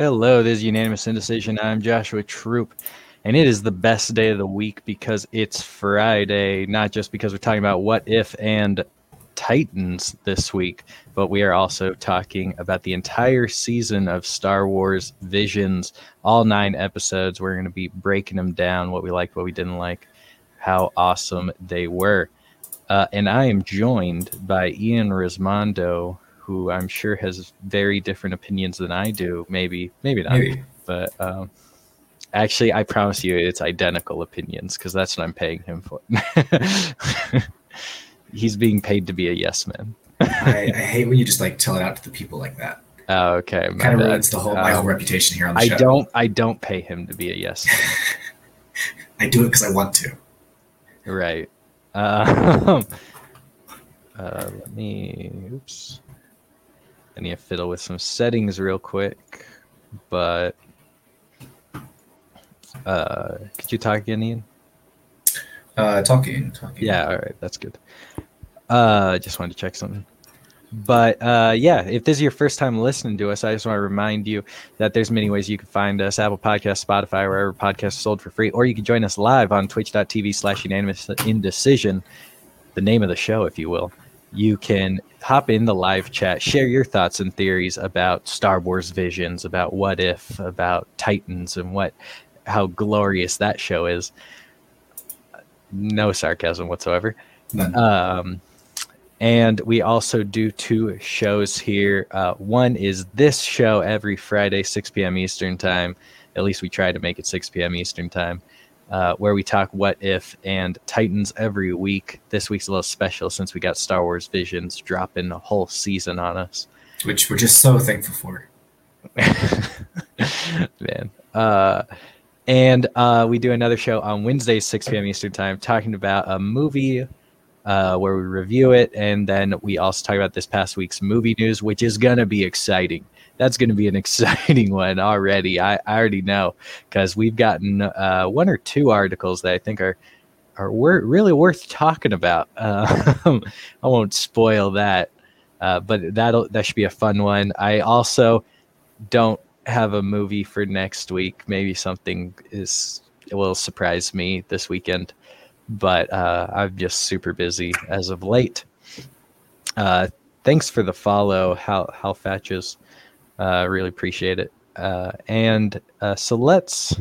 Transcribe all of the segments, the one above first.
Hello, this is Unanimous Indecision. I'm Joshua Troop, and it is the best day of the week because it's Friday, not just because we're talking about what if and Titans this week, but we are also talking about the entire season of Star Wars Visions, all nine episodes. We're going to be breaking them down, what we liked, what we didn't like, how awesome they were. Uh, and I am joined by Ian Rismondo, who I'm sure has very different opinions than I do. Maybe, maybe not. Maybe. But um, actually, I promise you, it's identical opinions because that's what I'm paying him for. He's being paid to be a yes man. I, I hate when you just like tell it out to the people like that. Oh, okay, Kind of ruins the whole my whole Um, reputation here on the I show. don't. I don't pay him to be a yes. man. I do it because I want to. Right. Um, uh, let me. Oops. I need to fiddle with some settings real quick, but uh, could you talk again, Ian? Uh, talking, talking. Yeah. All right. That's good. Uh, just wanted to check something. But uh, yeah, if this is your first time listening to us, I just want to remind you that there's many ways you can find us: Apple Podcasts, Spotify, wherever podcasts are sold for free, or you can join us live on Twitch.tv/slash Unanimous Indecision, the name of the show, if you will. You can hop in the live chat, share your thoughts and theories about Star Wars visions, about what if, about Titans, and what how glorious that show is. No sarcasm whatsoever. None. Um, and we also do two shows here. Uh, one is this show every Friday, 6 p.m. Eastern Time. At least we try to make it 6 p.m. Eastern Time, uh, where we talk What If and Titans every week. This week's a little special since we got Star Wars Visions dropping a whole season on us. Which we're just so thankful for. man. Uh, and uh, we do another show on Wednesdays, 6 p.m. Eastern Time, talking about a movie uh, where we review it. And then we also talk about this past week's movie news, which is going to be exciting. That's going to be an exciting one already. I, I already know because we've gotten uh, one or two articles that I think are are wor- really worth talking about. Uh, I won't spoil that, uh, but that'll that should be a fun one. I also don't have a movie for next week. Maybe something is will surprise me this weekend, but uh, I'm just super busy as of late. Uh, thanks for the follow, Hal Hal. Uh, really appreciate it. Uh, and uh, so let's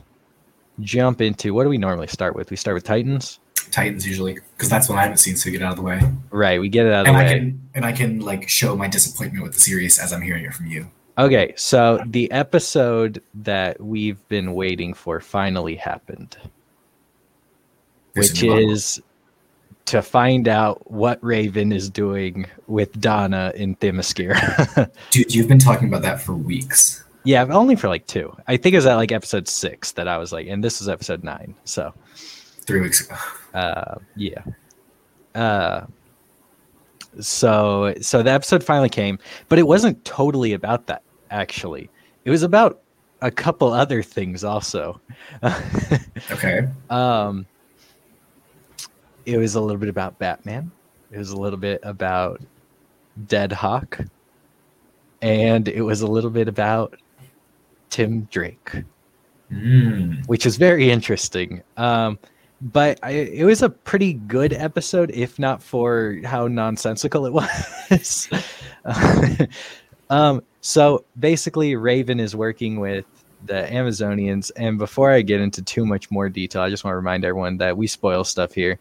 jump into what do we normally start with? We start with Titans, Titans usually, because that's what I haven't seen, so get out of the way. right? We get it out of And the I way. can and I can like show my disappointment with the series as I'm hearing it from you. Okay, so the episode that we've been waiting for finally happened. There's which is to find out what Raven is doing with Donna in Themyscira. Dude, you've been talking about that for weeks. yeah, only for like two. I think it was at like episode six that I was like, and this is episode nine. So, Three weeks ago. uh, yeah. Uh, so, so the episode finally came, but it wasn't totally about that. Actually, it was about a couple other things also. Okay. Um, it was a little bit about Batman. It was a little bit about Dead Hawk, and it was a little bit about Tim Drake, Mm. which is very interesting. Um, but I, it was a pretty good episode, if not for how nonsensical it was. um, so basically, Raven is working with the Amazonians. And before I get into too much more detail, I just want to remind everyone that we spoil stuff here.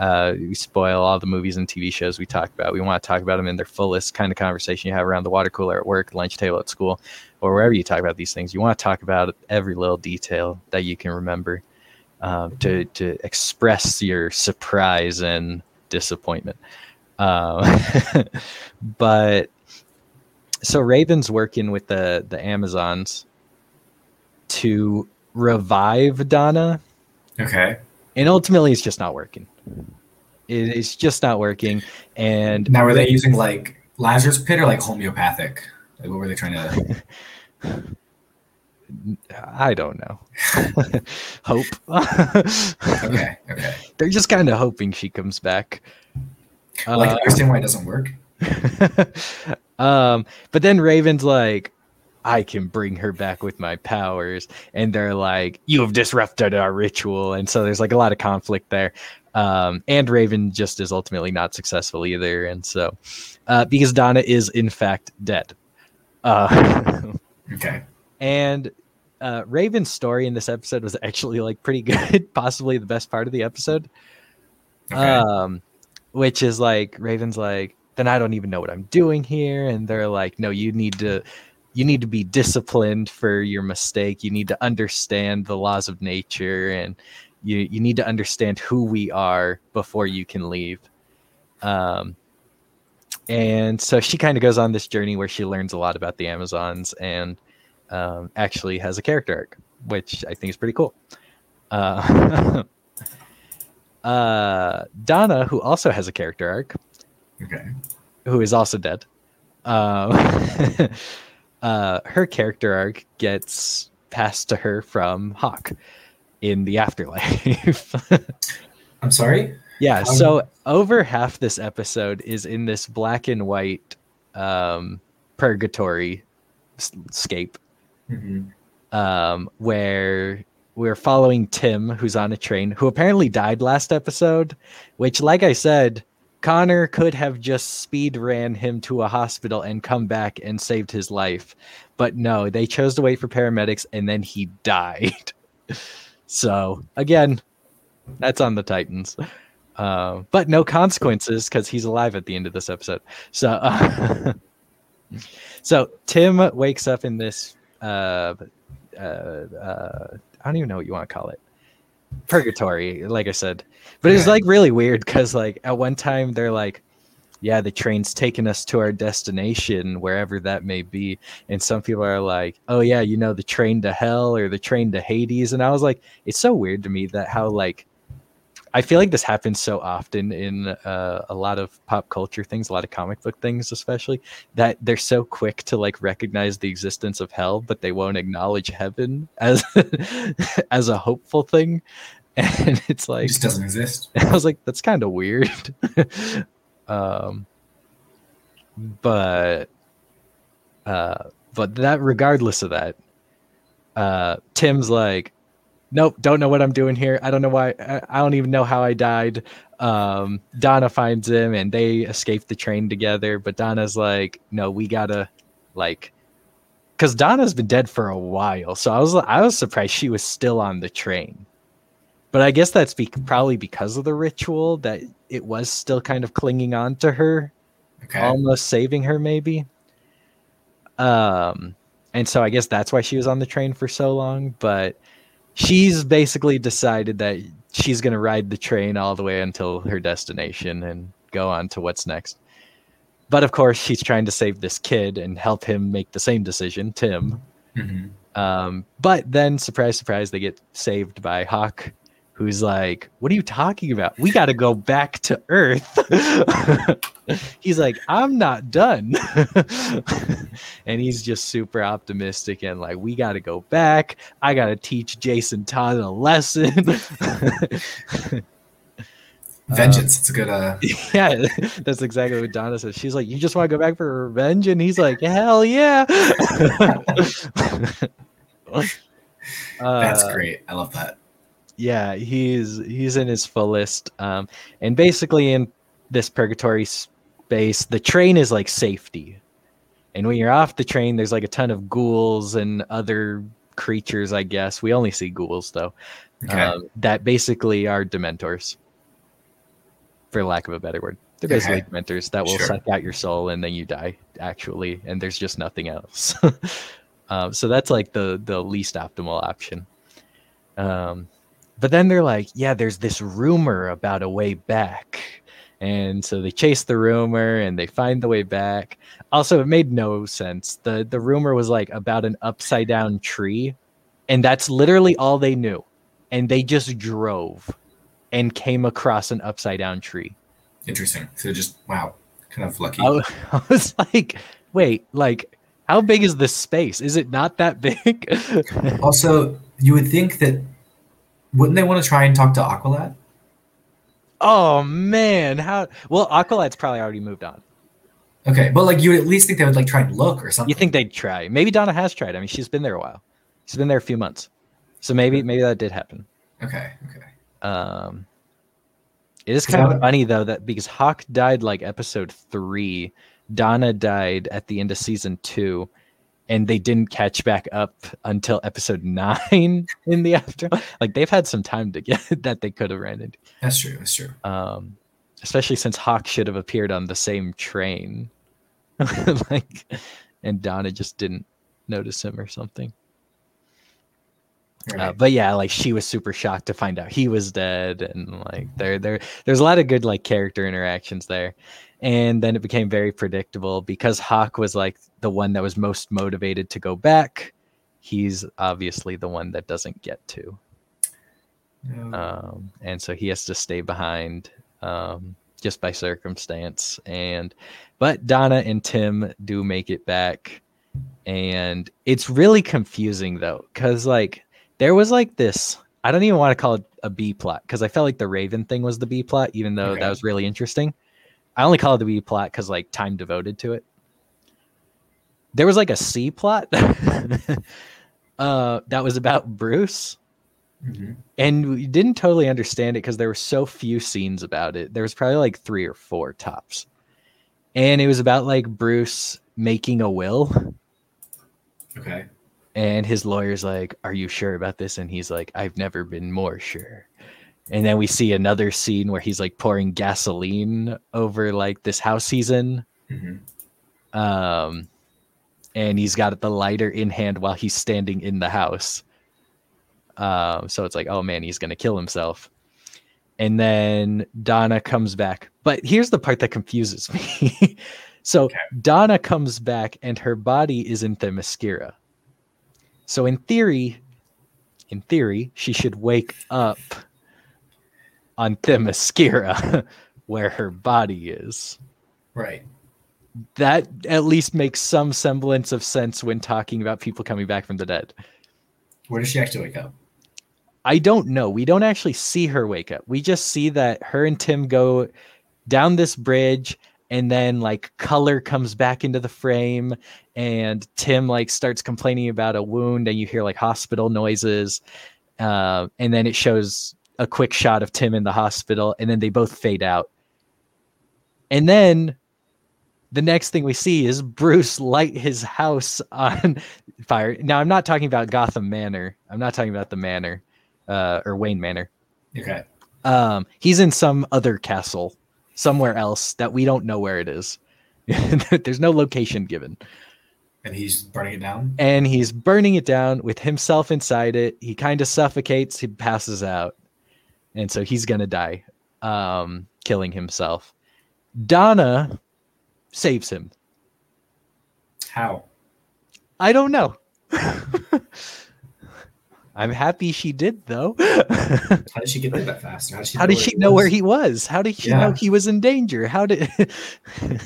Uh, we spoil all the movies and TV shows we talk about. We want to talk about them in their fullest kind of conversation you have around the water cooler at work, lunch table at school, or wherever you talk about these things. You want to talk about every little detail that you can remember um, to to express your surprise and disappointment. Um, but so Raven's working with the the Amazons to revive Donna, Okay. and ultimately it's just not working. It- It's just not working, and Now were they using like Lazarus pit or like homeopathic? Like what were they trying to I don't know. Hope. Okay, okay. They're just kind of hoping she comes back. Like I Uh, understand why it doesn't work. um, but then Raven's like, I can bring her back with my powers. And they're like, You have disrupted our ritual. And so there's like a lot of conflict there. Um, and Raven just is ultimately not successful either. And so, uh, because Donna is in fact dead. Uh, Okay. and uh, Raven's story in this episode was actually like pretty good, possibly the best part of the episode. Okay. Um, which is like Raven's like, then I don't even know what I'm doing here, and they're like, no, you need to, you need to be disciplined for your mistake. You need to understand the laws of nature, and you you need to understand who we are before you can leave. Um, and so she kind of goes on this journey where she learns a lot about the Amazons and um, actually has a character arc, which I think is pretty cool. Uh, uh, Donna, who also has a character arc, okay. who is also dead, uh, uh, her character arc gets passed to her from Hawk in the afterlife. I'm sorry. yeah, Um, so over half this episode is in this black and white um, purgatory scape hmm um, where we're following Tim, who's on a train, who apparently died last episode. Which, like I said, Connor could have just speed ran him to a hospital and come back and saved his life, but no, they chose to wait for paramedics, and then he died. So again, that's on the Titans. Uh, but no consequences because he's alive at the end of this episode. So, uh, so Tim wakes up in this uh, uh, uh, I don't even know what you want to call it. Purgatory, like I said. But it's like really weird because like at one time they're like, yeah, the train's taking us to our destination, wherever that may be. And some people are like, oh yeah, you know, the train to hell or the train to Hades. And I was like, it's so weird to me that how like I feel like this happens so often in uh, a lot of pop culture things, a lot of comic book things, especially that they're so quick to like recognize the existence of hell, but they won't acknowledge heaven as as a hopeful thing. And it's like It just doesn't exist. I was like, that's kind of weird. Um, but uh, but that regardless of that, uh, Tim's like, nope, don't know what I'm doing here. I don't know why. I, I don't even know how I died. Um, Donna finds him and they escape the train together. But Donna's like, no, we gotta like. Because Donna's been dead for a while, so I was I was surprised she was still on the train but I guess that's be- probably because of the ritual that it was still kind of clinging on to her, Okay. almost saving her, maybe. Um, and so I guess that's why she was on the train for so long. But she's basically decided that she's going to ride the train all the way until her destination and go on to what's next. But of course, she's trying to save this kid and help him make the same decision, Tim. hmm Um, but then, surprise, surprise, they get saved by Hawk, who's like, What are you talking about? We got to go back to Earth. he's like, I'm not done. and he's just super optimistic and like, We got to go back. I got to teach Jason Todd a lesson. Vengeance. it's a good. Uh, yeah, that's exactly what Donna says. She's like, You just want to go back for revenge? And he's like, Hell yeah. that's Uh, great. I love that. Yeah he's he's in his fullest um and basically in this purgatory space the train is like safety and when you're off the train there's like a ton of ghouls and other creatures i guess we only see ghouls though Okay. um, that basically are dementors for lack of a better word they're basically Okay. dementors that will Sure. suck out your soul and then you die actually and there's just nothing else um, so that's like the the least optimal option um, but then they're like, yeah, there's this rumor about a way back. And so they chase the rumor and they find the way back. Also, it made no sense. The the rumor was like about an upside down tree, and that's literally all they knew. And they just drove and came across an upside down tree. Interesting. So just wow, kind of lucky. I, wa- I was like, wait, like how big is this space? Is it not that big? Also, you would think that wouldn't they want to try and talk to Aqualad? oh man, how well Aqualad's probably already moved on. Okay, but like you would at least think they would like try and look or something. You think they'd try? Maybe Donna has tried. I mean, she's been there a while. She's been there a few months, so maybe maybe that did happen. Okay, okay. Um, it is kind of funny though that because Hawk died like episode three, Donna died at the end of season two, and they didn't catch back up until episode nine in the after. Like they've had some time to get that they could have ran into. That's true. That's true. Um, especially since Hawk should have appeared on the same train, like, and Donna just didn't notice him or something. You're Uh, but yeah, like she was super shocked to find out he was dead, and like there, there, there's a lot of good like character interactions there, and then it became very predictable because Hawk was like the one that was most motivated to go back. He's obviously the one that doesn't get to, No. um, and so he has to stay behind um, just by circumstance. And but Donna and Tim do make it back, and it's really confusing though, because like there was like this. I don't even want to call it a B plot because I felt like the Raven thing was the B plot, even though Okay. that was really interesting. I only call it the B plot because like time devoted to it. There was like a C plot uh, that was about Bruce Mhm. and we didn't totally understand it because there were so few scenes about it. There was probably like three or four tops, and it was about like Bruce making a will, Okay. and his lawyer's like, "Are you sure about this?" And he's like, "I've never been more sure." And then we see another scene where he's like pouring gasoline over like this house he's in, hmm um, and he's got the lighter in hand while he's standing in the house. Um, so it's like, oh man, he's gonna kill himself. And then Donna comes back. But here's the part that confuses me. so Okay. Donna comes back and her body is in Themyscira. So in theory, in theory, she should wake up on Themyscira where her body is Right. That at least makes some semblance of sense when talking about people coming back from the dead. Where does she actually wake up? I don't know. We don't actually see her wake up. We just see that her and Tim go down this bridge and then like color comes back into the frame and Tim like starts complaining about a wound and you hear like hospital noises uh, and then it shows a quick shot of Tim in the hospital and then they both fade out. And then the next thing we see is Bruce light his house on fire. Now I'm not talking about Gotham Manor. I'm not talking about the manor uh, or Wayne Manor. Okay. Um, he's in some other castle somewhere else that we don't know where it is. There's no location given. And he's burning it down. And he's burning it down with himself inside it. He kind of suffocates, he passes out. And so he's going to die, um, killing himself. Donna saves him. How? I don't know. I'm happy she did, though. How did she get there that fast? How did she? How did where she know where he was? How did she know he was in danger? How did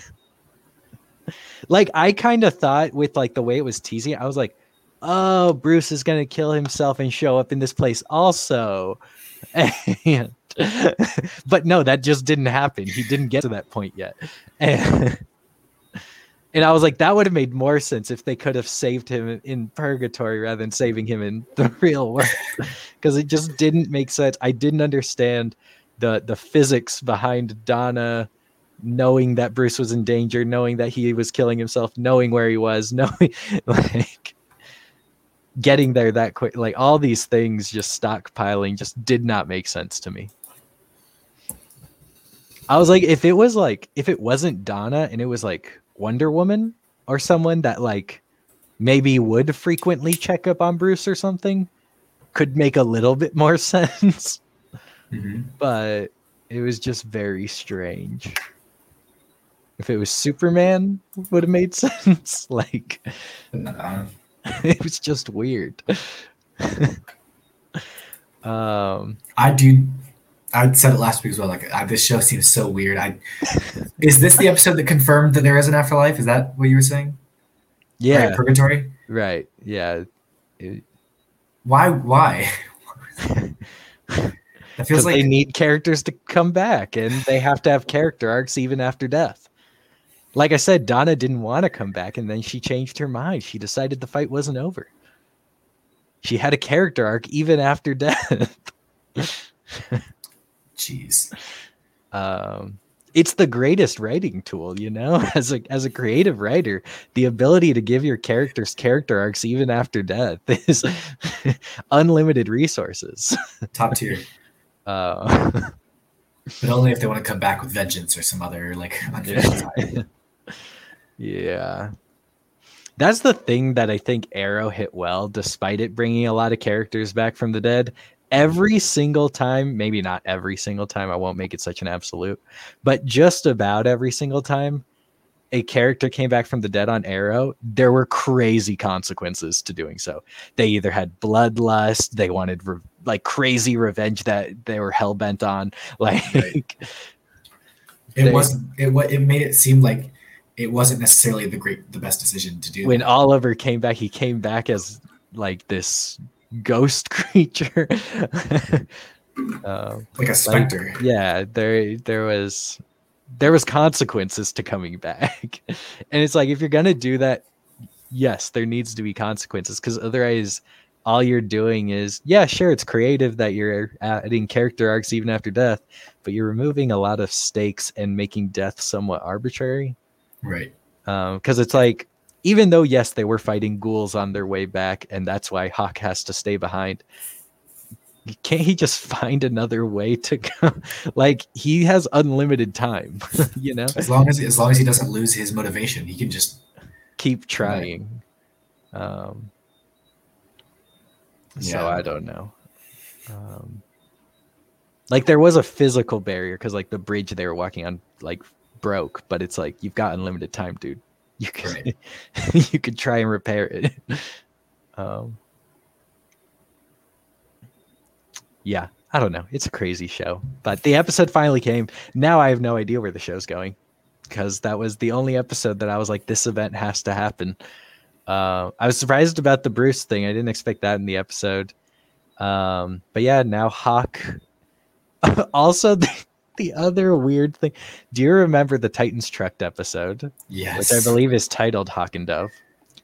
like I kind of thought with like the way it was teasing, I was like, oh, Bruce is gonna kill himself and show up in this place also. And but no, that just didn't happen. He didn't get to that point yet. And, and I was like, that would have made more sense if they could have saved him in purgatory rather than saving him in the real world. Because it just didn't make sense. I didn't understand the the physics behind Donna knowing that Bruce was in danger, knowing that he was killing himself, knowing where he was, knowing like getting there that quick. Like all these things just stockpiling just did not make sense to me. I was like, if it was like, if it wasn't Donna and it was like Wonder Woman or someone that like maybe would frequently check up on Bruce or something, could make a little bit more sense. Mhm. But it was just very strange. If it was Superman, would have made sense. like Uh, it was just weird. um I do. I said it last week as well. Like I, this show seems so weird. I is this the episode that confirmed that there is an afterlife? Is that what you were saying? yeah, purgatory. right. Yeah. It- Why? Why? because feels like they need characters to come back and they have to have character arcs even after death like I said, Donna didn't want to come back, and then she changed her mind. She decided the fight wasn't over. She had a character arc even after death. Jeez. Um, it's the greatest writing tool, you know, as a as a creative writer, the ability to give your characters character arcs even after death is unlimited resources. Top tier. Uh, but only if they want to come back with vengeance or some other like yeah. yeah. That's the thing that I think Arrow hit well, despite it bringing a lot of characters back from the dead every single time, maybe not every single time, I won't make it such an absolute, but just about every single time a character came back from the dead on Arrow, there were crazy consequences to doing so. They either had bloodlust, they wanted re- like crazy revenge that they were hell bent on. Like right. it wasn't it what it made it seem like it wasn't necessarily the great the best decision to do. When. Oliver came back, he came back as like this ghost creature. um, like a specter. Like, yeah, there there was there was consequences to coming back. and it's like if you're gonna do that, yes, there needs to be consequences because otherwise all you're doing is yeah, sure, it's creative that you're adding character arcs even after death, but you're removing a lot of stakes and making death somewhat arbitrary. Right. Because um, it's like even though yes they were fighting ghouls on their way back and that's why hawk has to stay behind can't he just find another way to go? Like he has unlimited time you know? As long as as long as he doesn't lose his motivation he can just keep trying. Right. um so yeah. i don't know. Um like there was a physical barrier because like the bridge they were walking on like broke but it's like you've got unlimited time dude you could right. you could try and repair it. um, yeah, I don't know. It's a crazy show, but the episode finally came. Now I have no idea where the show's going because that was the only episode that I was like, this event has to happen. Uh, I was surprised about the Bruce thing. I didn't expect that in the episode. Um, but yeah, now Hawk. also, the other weird thing. Do you remember the Titans Trucked episode? Yes. Which I believe is titled Hawk and Dove.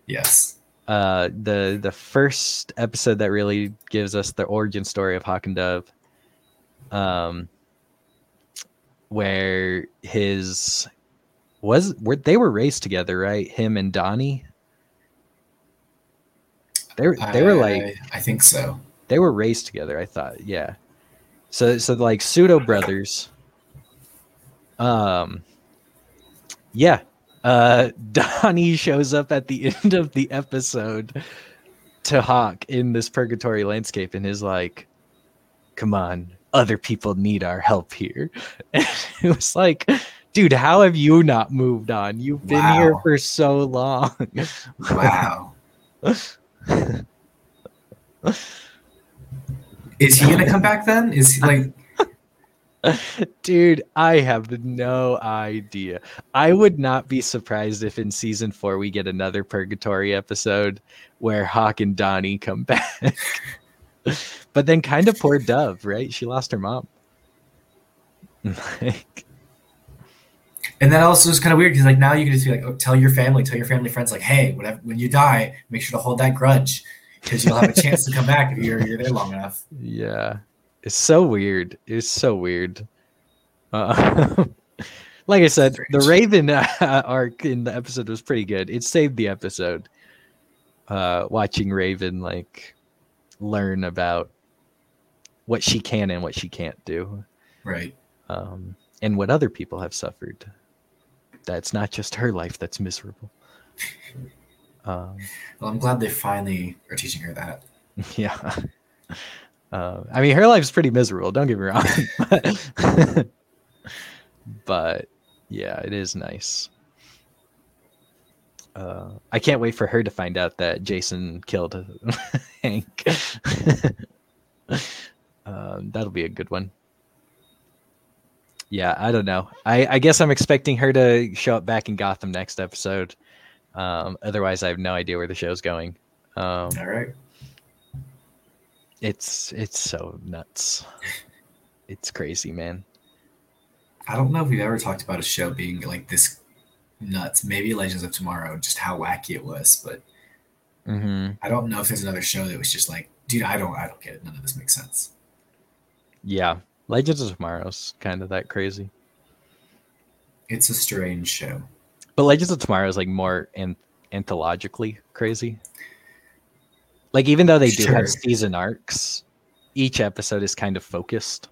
Yes. Uh, the the first episode that really gives us the origin story of Hawk and Dove. Um, where his was were they were raised together, right? Him and Donnie. They were they were like I think so. They were raised together. I thought, yeah. So so like pseudo brothers um, yeah. Uh, Donnie shows up at the end of the episode to Hawk in this purgatory landscape and is like, come on, other people need our help here. And it was like, dude, how have you not moved on? You've been wow. here for so long. wow. Is he gonna come back then? Is he like Dude, I have no idea. I would not be surprised if in season four we get another purgatory episode where Hawk and Donnie come back. but then kind of poor Dove, right? She lost her mom. like, and that also is kind of weird because like now you can just be like, oh, tell your family, tell your family friends, like, hey, whatever, when you die, make sure to hold that grudge because you'll have a chance to come back if you're you're there long enough. Yeah. It's so weird. It's so weird. Uh, like I said, Strange. the Raven uh, arc in the episode was pretty good. It saved the episode. Uh, watching Raven like learn about what she can and what she can't do. Right. Um, and what other people have suffered. That's not just her life that's miserable. Um, well, I'm glad they finally are teaching her that. Yeah. Uh, I mean, her life's pretty miserable. Don't get me wrong, but, but yeah, it is nice. Uh, I can't wait for her to find out that Jason killed Hank. um, that'll be a good one. Yeah, I don't know. I, I guess I'm expecting her to show up back in Gotham next episode. Um, otherwise, I have no idea where the show's going. Um, All right it's it's so nuts. It's crazy, man. I don't know if we've ever talked about a show being like this nuts. Maybe Legends of Tomorrow, just how wacky it was, but hmm I don't know if there's another show that was just like, dude, I don't, I don't get it. None of this makes sense. Yeah, Legends of Tomorrow's kind of that crazy, It's a strange show. but Legends of Tomorrow is like more an- anthologically crazy. Like even though they do Sure. have season arcs, each episode is kind of focused.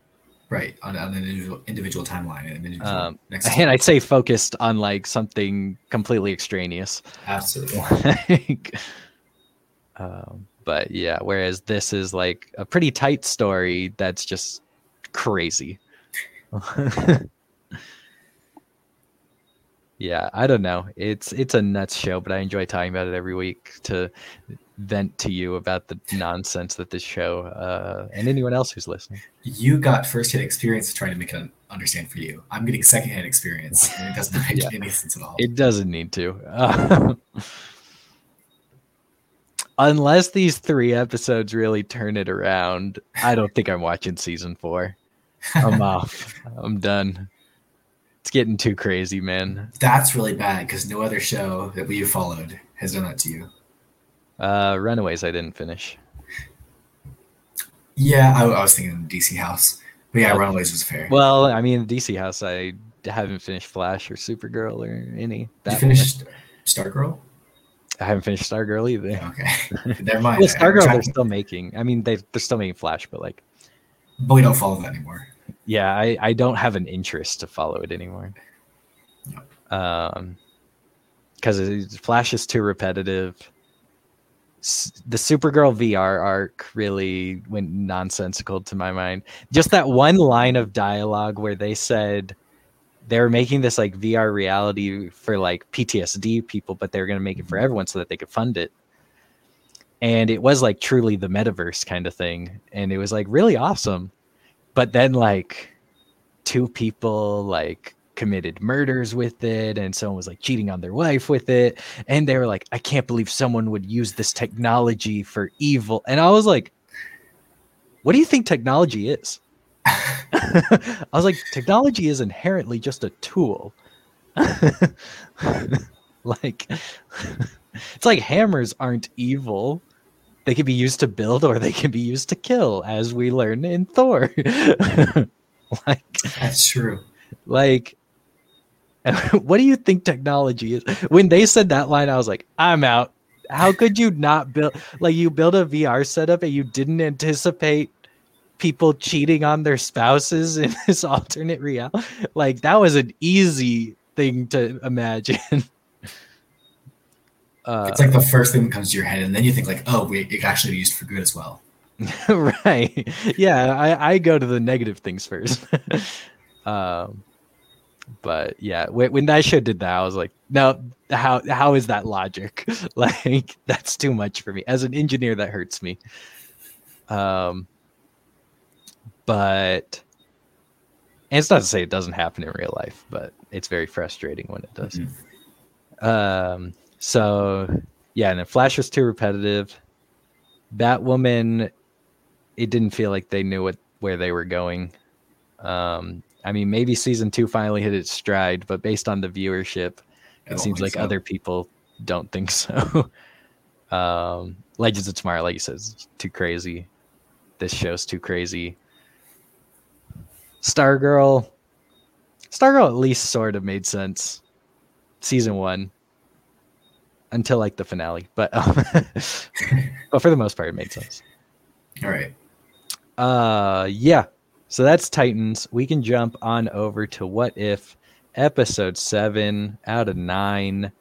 Right on, on an individual, individual timeline and individual Um, next. and I'd say focused on like something completely extraneous. absolutely. like, um, but yeah, whereas this is like a pretty tight story that's just crazy. yeah, I don't know. It's it's a nuts show, but I enjoy talking about it every week to vent to you about the nonsense that this show uh, and anyone else who's listening. You got first-hand experience trying to make it understand for you. I'm getting second-hand experience, and it doesn't make Yeah. any sense at all. It doesn't need to. unless these three episodes really turn it around, I don't think I'm watching season four. I'm off. I'm done. It's getting too crazy, man. That's really bad because no other show that we've followed has done that to you. Uh, Runaways, I didn't finish. Yeah, I, I was thinking DC House, but yeah. Runaways was fair. Well, I mean, DC House, I haven't finished Flash or Supergirl or any. Did you Batwoman. finish Stargirl? I haven't finished Stargirl either. Okay, never mind. Well, Stargirl, they're still making. I mean, they they're still making Flash, but like, but we don't follow that anymore. yeah, I I don't have an interest to follow it anymore. Um, because Flash is too repetitive. The Supergirl VR arc really went nonsensical to my mind. Just that one line of dialogue where they said they were making this like VR reality for like PTSD people, but they were going to make it for mm-hmm. everyone so that they could fund it. And it was like truly the metaverse kind of thing. And it was like really awesome. But then like two people like committed murders with it and someone was like cheating on their wife with it and they were like i can't believe someone would use this technology for evil. And i was like what do you think technology is? I was like technology is inherently just a tool. Like it's like hammers aren't evil. They can be used to build or they can be used to kill as we learn in thor. Like That's true. like what do you think technology is? When they said that line i was like i'm out. How could you not build like you build a vr setup and you didn't anticipate people cheating on their spouses in this alternate reality? Like that was an easy thing to imagine. Uh, It's like the first thing that comes to your head, and then you think like, oh, wait, it actually be used for good as well. right. Yeah I, I go to the negative things first. Um but yeah when, when that show did that i was like no how how is that logic? Like that's too much for me as an engineer that hurts me. Um but and it's not to say it doesn't happen in real life but it's very frustrating when it does Mhm. um so yeah and then flash was too repetitive. Batwoman it didn't feel like they knew what where they were going. Um i mean maybe season two finally hit its stride but based on the viewership it seems like so. other people don't think so um legends of tomorrow like you said is too crazy this show's too crazy stargirl stargirl at least sort of made sense season one until like the finale but um, but for the most part it made sense All right. uh yeah. So that's Titans. We can jump on over to what if episode 7 out of 9.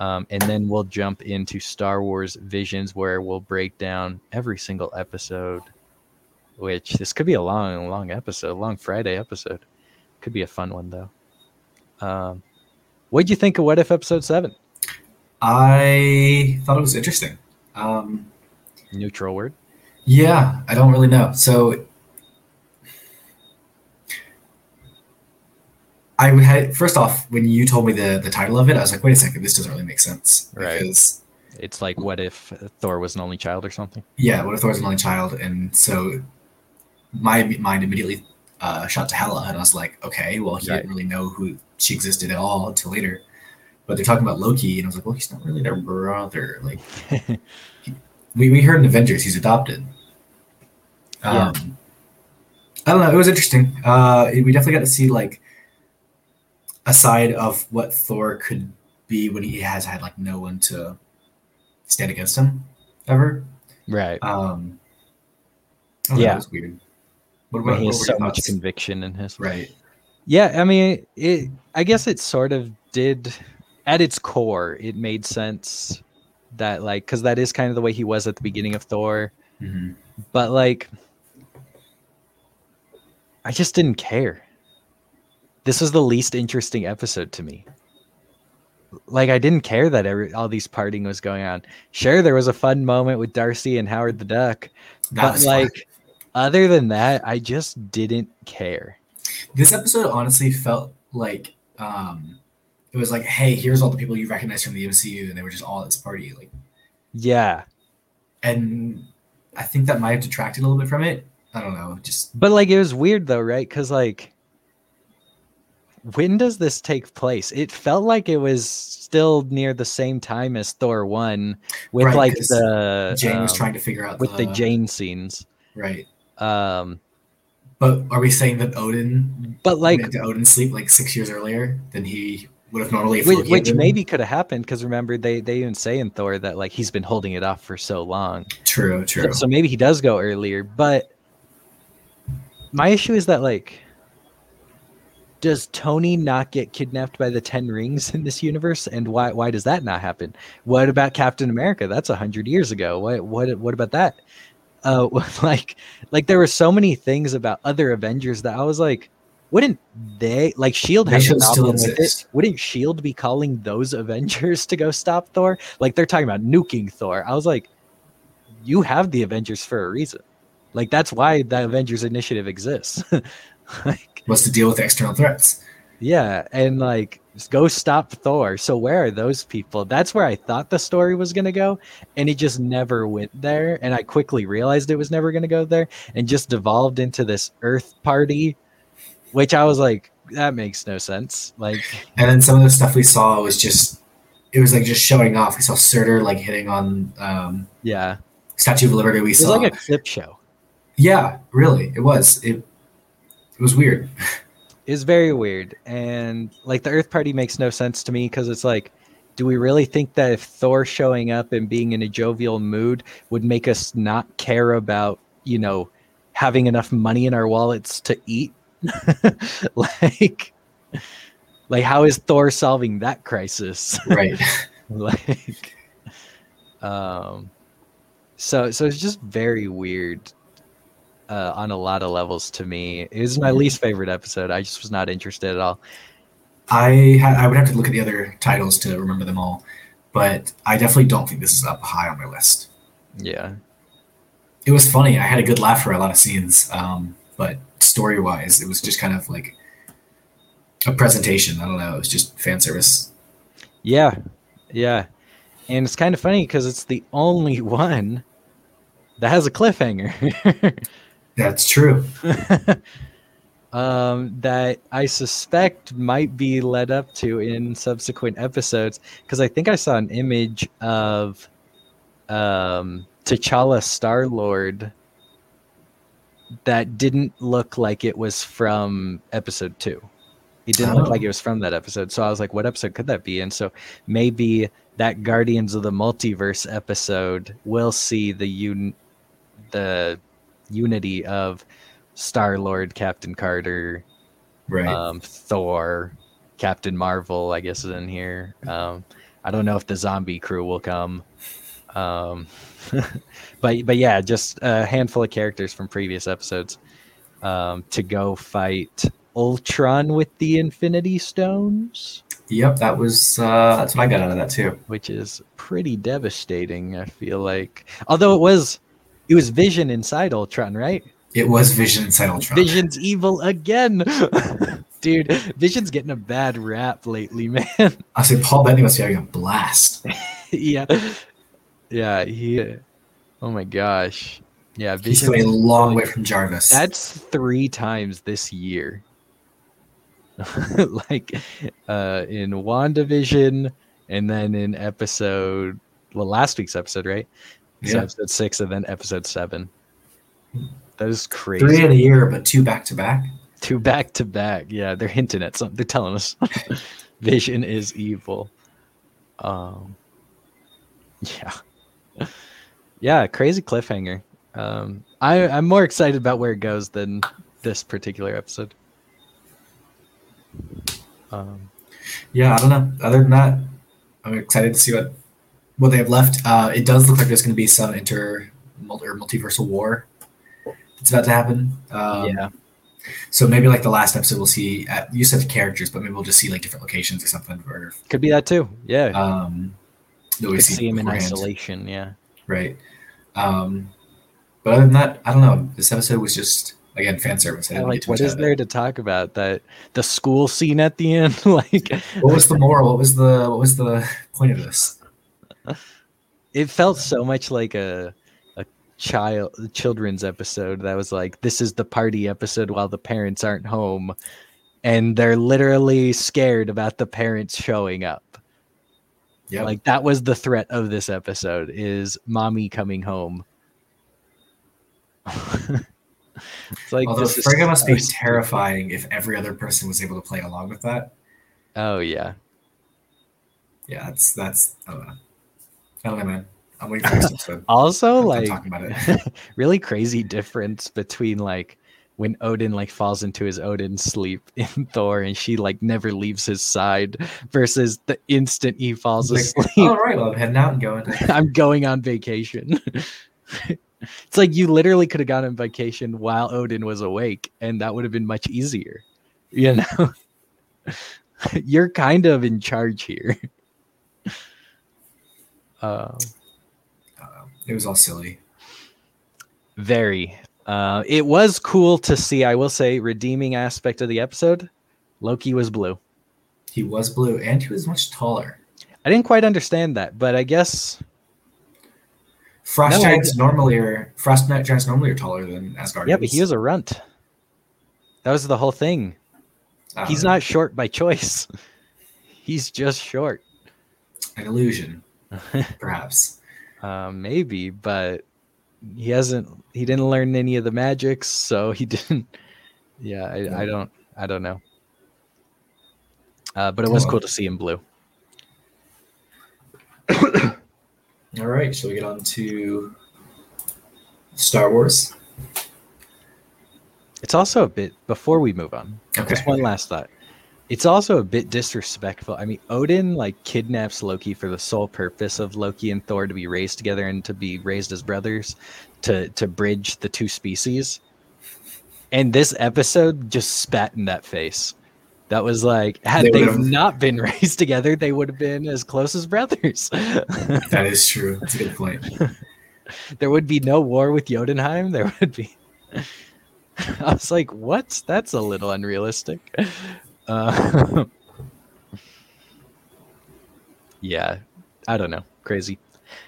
Um, and then we'll jump into Star Wars Visions where we'll break down every single episode. Which this could be a long, long episode, long Friday episode. Could be a fun one though. Um, what'd you think of What If episode seven? I thought it was interesting. Um, Neutral word. yeah, I don't really know. So I would had first off when you told me the the title of it, I was like, wait a second, this doesn't really make sense. Right. Because It's like what if Thor was an only child or something? yeah, what if Thor was an only child? And so my mind immediately uh, shot to Hela, and I was like, okay, well, he Right. didn't really know who she existed at all until later. but they're talking about Loki, and I was like, well, he's not really their brother. Like, he, we we heard in Avengers he's adopted. Yeah. Um, I don't know. It was interesting. Uh, we definitely got to see like a side of what Thor could be when he has had like no one to stand against him ever. right. Um, I Yeah. it was weird. What, what, he has so much conviction in his Right. Yeah, I mean, it. I guess it sort of did, at its core, it made sense that like because that is kind of the way he was at the beginning of Thor, Mhm. but like, I just didn't care. This was the least interesting episode to me. Like I didn't care that every, all these partying was going on. Sure, there was a fun moment with Darcy and Howard the Duck, That but was fun. like, other than that, I just didn't care. this episode honestly felt like um, it was like, hey, here's all the people you recognize from the MCU, and they were just all at this party. Like, Yeah, and I think that might have detracted a little bit from it. I don't know. Just But like it was weird though, right? Because like, when does this take place? It felt like it was still near the same time as Thor one, with Right, like the Jane was um, trying to figure out with the Jane scenes. right. Um, But are we saying that Odin but like, Odin sleep like six years earlier than he would have normally? which, which maybe could have happened because remember they they even say in Thor that like he's been holding it off for so long. true, true. So maybe he does go earlier, but my issue is that like does Tony not get kidnapped by the Ten Rings in this universe, and why why does that not happen? What about Captain America? That's a hundred years ago. What what what about that? Uh, like like there were so many things about other Avengers that I was like, wouldn't they like Shield has a still problem with it? Wouldn't Shield be calling those Avengers to go stop Thor? Like they're talking about nuking Thor. I was like, you have the Avengers for a reason. Like that's why the Avengers Initiative exists. like was to deal with external threats. yeah, and like go stop Thor. So where are those people? That's where I thought the story was gonna go, and it just never went there. And I quickly realized it was never gonna go there, and just devolved into this Earth party, which I was like, that makes no sense. Like, And then some of the stuff we saw was just, it was like just showing off. We saw Surtur like hitting on um, yeah, Statue of Liberty. We it was saw, like a clip show. yeah, really, it was. It, it was weird. is very weird and like the earth party makes no sense to me because it's like do we really think that if thor showing up and being in a jovial mood would make us not care about you know having enough money in our wallets to eat like like how is thor solving that crisis Right. like um so so it's just very weird uh, on a lot of levels to me. It was my least favorite episode. I just was not interested at all. I ha- I would have to look at the other titles to remember them all, but I definitely don't think this is up high on my list. Yeah. It was funny. I had a good laugh for a lot of scenes, um, but story wise, it was just kind of like a presentation. I don't know. It was just fan service. Yeah. Yeah. And it's kind of funny because it's the only one that has a cliffhanger. That's true. um, that I suspect might be led up to in subsequent episodes. Because I think I saw an image of um, T'Challa Star Lord that didn't look like it was from episode two. It didn't look Oh. like it was from that episode. So I was like, what episode could that be? And so maybe that Guardians of the Multiverse episode will see the un- the unity of Star Lord, Captain Carter, Right. um, Thor, Captain Marvel, I guess is in here. Um, I don't know if the zombie crew will come. Um, but but yeah, just a handful of characters from previous episodes um, to go fight Ultron with the Infinity Stones, yep. That was. Uh, that's what I got out of that too. which is pretty devastating. I feel like, although it was it was Vision inside Ultron, right? It was Vision inside Ultron. Vision's evil again. Dude, Vision's getting a bad rap lately, man. I say Paul Bettany must be having a blast. yeah. Yeah, he Oh my gosh. Yeah, He's a long way from Jarvis. That's 3 times this year. like uh in WandaVision and then in episode well last week's episode, right? So episode six and then episode seven. That is crazy. Three in a year, but two back to back. Two back to back. Yeah, they're hinting at something. They're telling us Vision is evil. Um Yeah. Yeah, crazy cliffhanger. Um I, I'm more excited about where it goes than this particular episode. Um Yeah, I don't know. Other than that, I'm excited to see what what they have left. Uh, it does look like there's going to be some inter or multiversal war. that's about to happen. Um, yeah. So maybe like the last episode, we'll see. Uh, you said characters, but maybe we'll just see like different locations or something. Or Could be that too. Yeah. um, that we Could see him in isolation, yeah. right? Um, but other than that, I don't know. This episode was just again fan service. Yeah, like what is there to talk about? That the school scene at the end? like What was the moral? What was the what was the point of this? It felt so much like a a child children's episode that was like this is the party episode while the parents aren't home and they're literally scared about the parents showing up. Yeah, like that was the threat of this episode is mommy coming home. It's like although this Frigga must be terrifying if every other person was able to play along with that. oh yeah. Yeah, that's that's I don't know. I don't know, man. I'm waiting for next episode. also like talking about it. really crazy difference between like when Odin like falls into his Odin sleep in Thor and she like never leaves his side versus the instant he falls Like, asleep. All right, well, I'm heading out and going. I'm going on vacation. it's like you literally could have gone on vacation while Odin was awake and that would have been much easier. You know? You're kind of in charge here. Uh, uh, it was all silly. Very. Uh, it was cool to see. I will say, redeeming aspect of the episode. Loki was blue. He was blue, and he was much taller. I didn't quite understand that, but I guess Frost No, giants normally are frost giants normally are taller than Asgardians. yeah. But he was a runt. That was the whole thing. He's know, not short by choice. He's just short. an illusion, perhaps. Uh, maybe, but he hasn't. He didn't learn any of the magics, so he didn't. Yeah, I, I don't. I don't know. Uh, but it was cool to see him blue. All right, shall we get on to Star Wars? It's also a bit before we move on. Okay. Just one last thought. It's also a bit disrespectful. I mean, Odin like kidnaps Loki for the sole purpose of Loki and Thor to be raised together and to be raised as brothers to to bridge the two species. And this episode just spat in that face. That was like, had They they, not been raised together, they would have been as close as brothers. That is true. That's a good point. there would be no war with Jotunheim. There would be. I was like, what? That's a little unrealistic. Uh, yeah, I don't know. Crazy.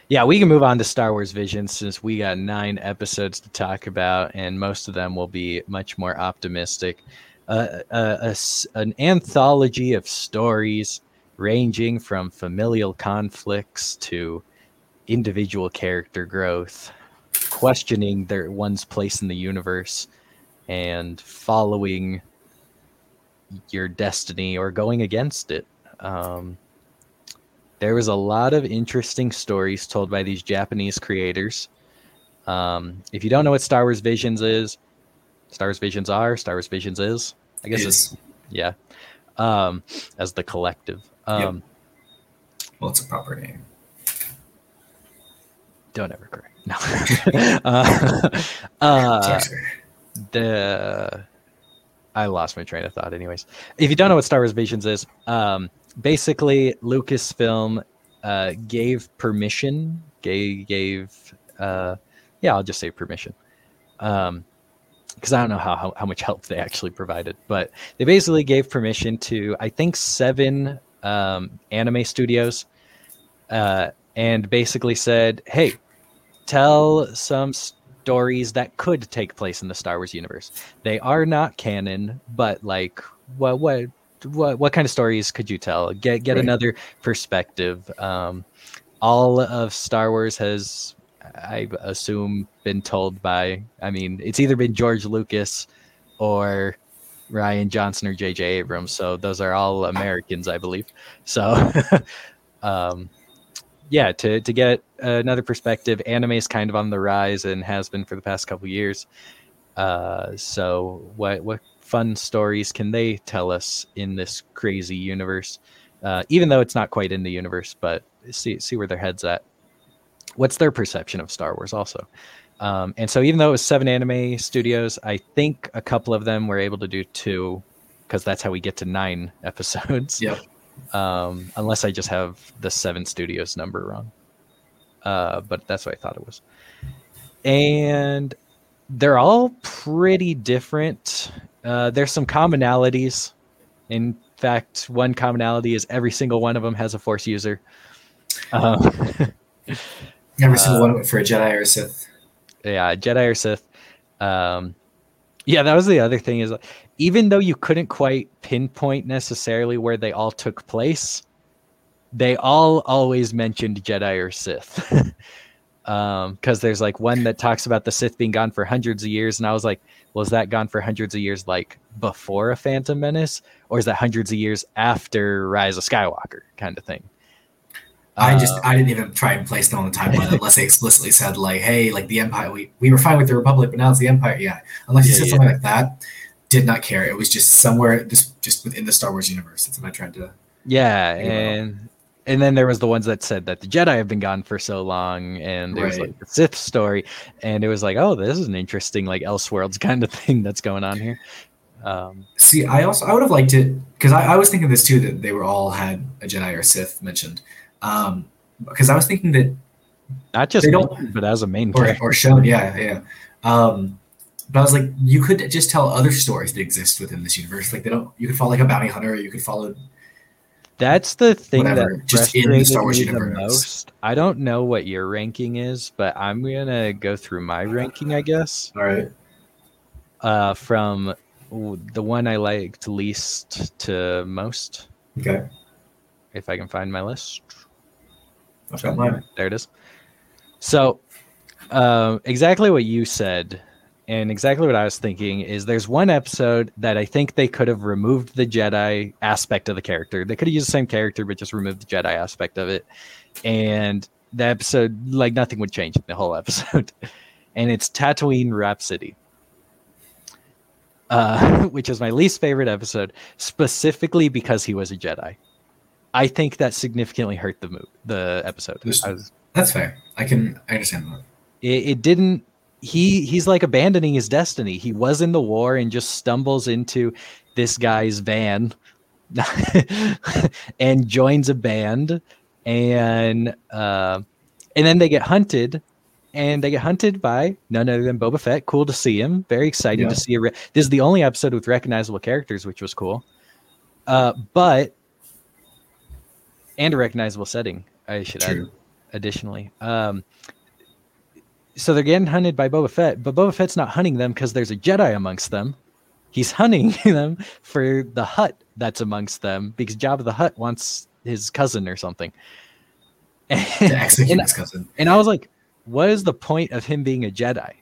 Yeah, we can move on to Star Wars Vision since we got nine episodes to talk about, and most of them will be much more optimistic. Uh, uh, a s- an anthology of stories ranging from familial conflicts to individual character growth, questioning their one's place in the universe, and following your destiny or going against it. Um, there was a lot of interesting stories told by these Japanese creators. Um, if you don't know what Star Wars Visions is, Star Wars Visions are, Star Wars Visions is. I guess it's yeah. Um, as the collective. Um, well, it's a proper name. Don't ever correct. No. uh, uh, the I lost my train of thought. Anyways, if you don't know what Star Wars Visions is, um, basically Lucasfilm uh, gave permission, gave gave uh, yeah, I'll just say permission, um, because I don't know how, how how much help they actually provided, but they basically gave permission to I think seven um, anime studios, uh, and basically said, hey, tell some stories that could take place in the Star Wars universe. They are not canon, but like what what what what kind of stories could you tell? Get get right. another perspective. Um, all of Star Wars has, I assume, been told by. I mean, it's either been George Lucas or Rian Johnson or J.J. Abrams. So those are all Americans, I believe. So, um, yeah, to to get another perspective, anime is kind of on the rise and has been for the past couple years. Uh, so what what fun stories can they tell us in this crazy universe? Uh, even though it's not quite in the universe, but see see where their heads at. What's their perception of Star Wars also? Um, and so even though it was seven anime studios, I think a couple of them were able to do two because that's how we get to nine episodes. Yep. Um, unless I just have the seven studios number wrong. Uh, but that's what I thought it was. And they're all pretty different. Uh, there's some commonalities. In fact, one commonality is every single one of them has a Force user. Um, every single uh, one for a Jedi or a Sith. Yeah, Jedi or Sith. Um, yeah, that was the other thing is even though you couldn't quite pinpoint necessarily where they all took place, they all always mentioned Jedi or Sith. um because there's like one that talks about the sith being gone for hundreds of years and i was like was that gone for hundreds of years like before a phantom menace or is that hundreds of years after rise of skywalker kind of thing i just uh, i didn't even try and place them on the timeline unless they explicitly said like hey like the empire we, we were fine with the republic but now it's the empire yeah unless you yeah, said yeah. something like that did not care it was just somewhere just just within the star wars universe that's what i tried to yeah and and then there was the ones that said that the Jedi have been gone for so long, and there right. was like the Sith story, and it was like, oh, this is an interesting like Elseworlds kind of thing that's going on here. Um, See, I also I would have liked it because I, I, was thinking this too that they were all had a Jedi or Sith mentioned, um, because I was thinking that not just they don't, but as a main or, or shown, yeah, yeah. Um, but I was like, you could just tell other stories that exist within this universe. Like they don't, you could follow like a bounty hunter, or you could follow that's the thing Whatever. that just in the Star Wars universe. Most. I don't know what your ranking is, but I'm gonna go through my ranking, I guess. All right. Uh, from the one I liked least to most. Okay. If I can find my list. I've mine. There it is. So, uh, exactly what you said and exactly what I was thinking is there's one episode that I think they could have removed the Jedi aspect of the character. They could have used the same character, but just removed the Jedi aspect of it. And the episode, like nothing would change in the whole episode. and it's Tatooine Rhapsody. Uh, which is my least favorite episode, specifically because he was a Jedi. I think that significantly hurt the mo- the episode. Was, that's fair. I can I understand that. It, it didn't he he's like abandoning his destiny. He was in the war and just stumbles into this guy's van and joins a band and uh, and then they get hunted and they get hunted by none other than Boba Fett. Cool to see him. Very excited yeah. to see. A re- this is the only episode with recognizable characters, which was cool. Uh, but and a recognizable setting, I should True. add. Additionally, um, so they're getting hunted by Boba Fett, but Boba Fett's not hunting them because there's a Jedi amongst them. He's hunting them for the Hutt that's amongst them because Jabba the Hutt wants his cousin or something. And, and, his cousin. And I was like, what is the point of him being a Jedi?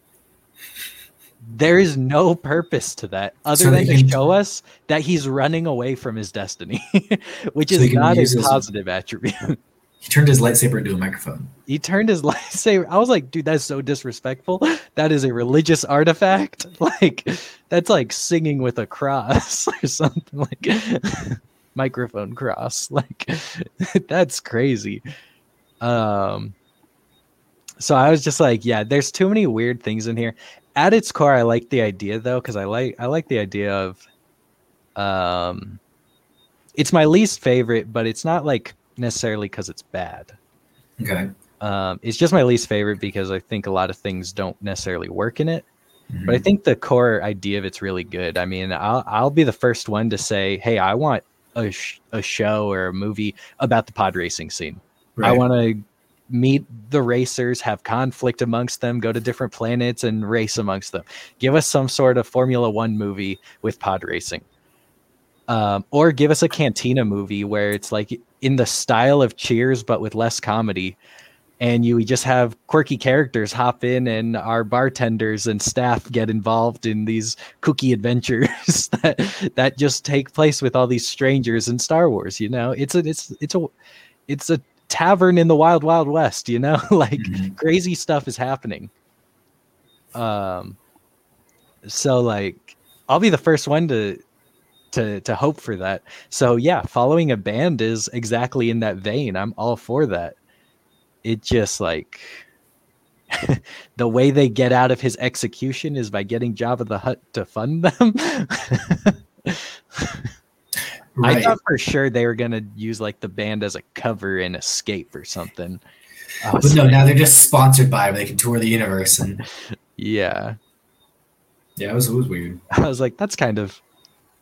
There is no purpose to that other so than to can... show us that he's running away from his destiny, which so is not a positive his... attribute. He turned his lightsaber into a microphone. He turned his lightsaber. I was like, dude, that's so disrespectful. That is a religious artifact. Like, that's like singing with a cross or something like microphone cross. Like, that's crazy. Um, so I was just like, yeah, there's too many weird things in here. At its core, I like the idea though, because I like I like the idea of um it's my least favorite, but it's not like necessarily because it's bad. Okay. Um, it's just my least favorite because I think a lot of things don't necessarily work in it. Mm-hmm. But I think the core idea of it's really good. I mean, I'll I'll be the first one to say, hey, I want a sh- a show or a movie about the pod racing scene. Right. I want to meet the racers, have conflict amongst them, go to different planets and race amongst them. Give us some sort of Formula One movie with pod racing. Um, or give us a Cantina movie where it's like in the style of Cheers but with less comedy, and you just have quirky characters hop in, and our bartenders and staff get involved in these cookie adventures that that just take place with all these strangers in Star Wars. You know, it's a it's it's a it's a tavern in the wild wild west. You know, like Mhm. crazy stuff is happening. Um, so like I'll be the first one to to to hope for that. So yeah, following a band is exactly in that vein. I'm all for that. It just like the way they get out of his execution is by getting Jabba the Hutt to fund them. I Right. thought for sure they were gonna use like the band as a cover in Escape or something. I But no, now they're just sponsored by. Them. they can tour the universe, and yeah, yeah, it was, it was weird. I was like, that's kind of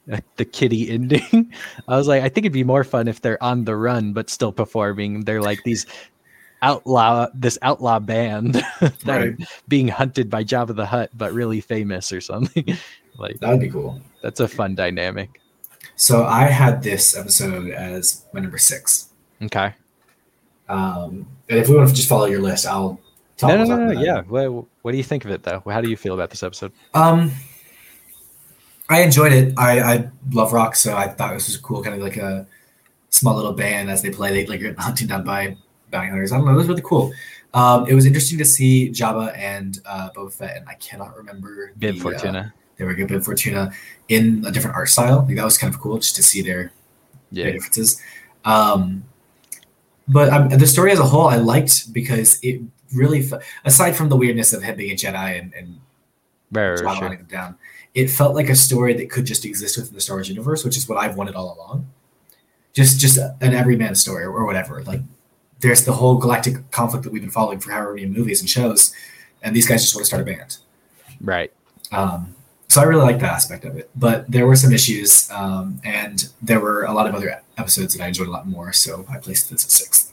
like the kitty ending. I was like, I think it'd be more fun if they're on the run but still performing. They're like these outlaw, this outlaw band that are being hunted by Jabba the Hutt, but really famous or something. like That would be cool. that's a fun dynamic. So I had this episode as my number six. Okay. Um, and if we want to just follow your list, I'll talk No, no, about no, no. Yeah. What, what do you think of it though? How do you feel about this episode? Um, I enjoyed it. I, I love rock, so I thought this was cool, kind of like a small little band as they play. They like get hunted down by bounty hunters. I don't know. It was really cool. Um, it was interesting to see Jabba and uh, Boba Fett, and I cannot remember Bib the, uh, Fortuna. They were good Bib Fortuna in a different art style. Like, that was kind of cool just to see their their differences. Um, but um, the story as a whole, I liked because it really, aside from the weirdness of him being a Jedi and, and right, sure. him down, it felt like a story that could just exist within the Star Wars universe, which is what I've wanted all along. Just, just an everyman story or whatever. Like, there's the whole galactic conflict that we've been following for however many movies and shows, and these guys just want to start a band. Right. Um, so I really like that aspect of it. But there were some issues, um, and there were a lot of other episodes that I enjoyed a lot more. So I placed this at sixth.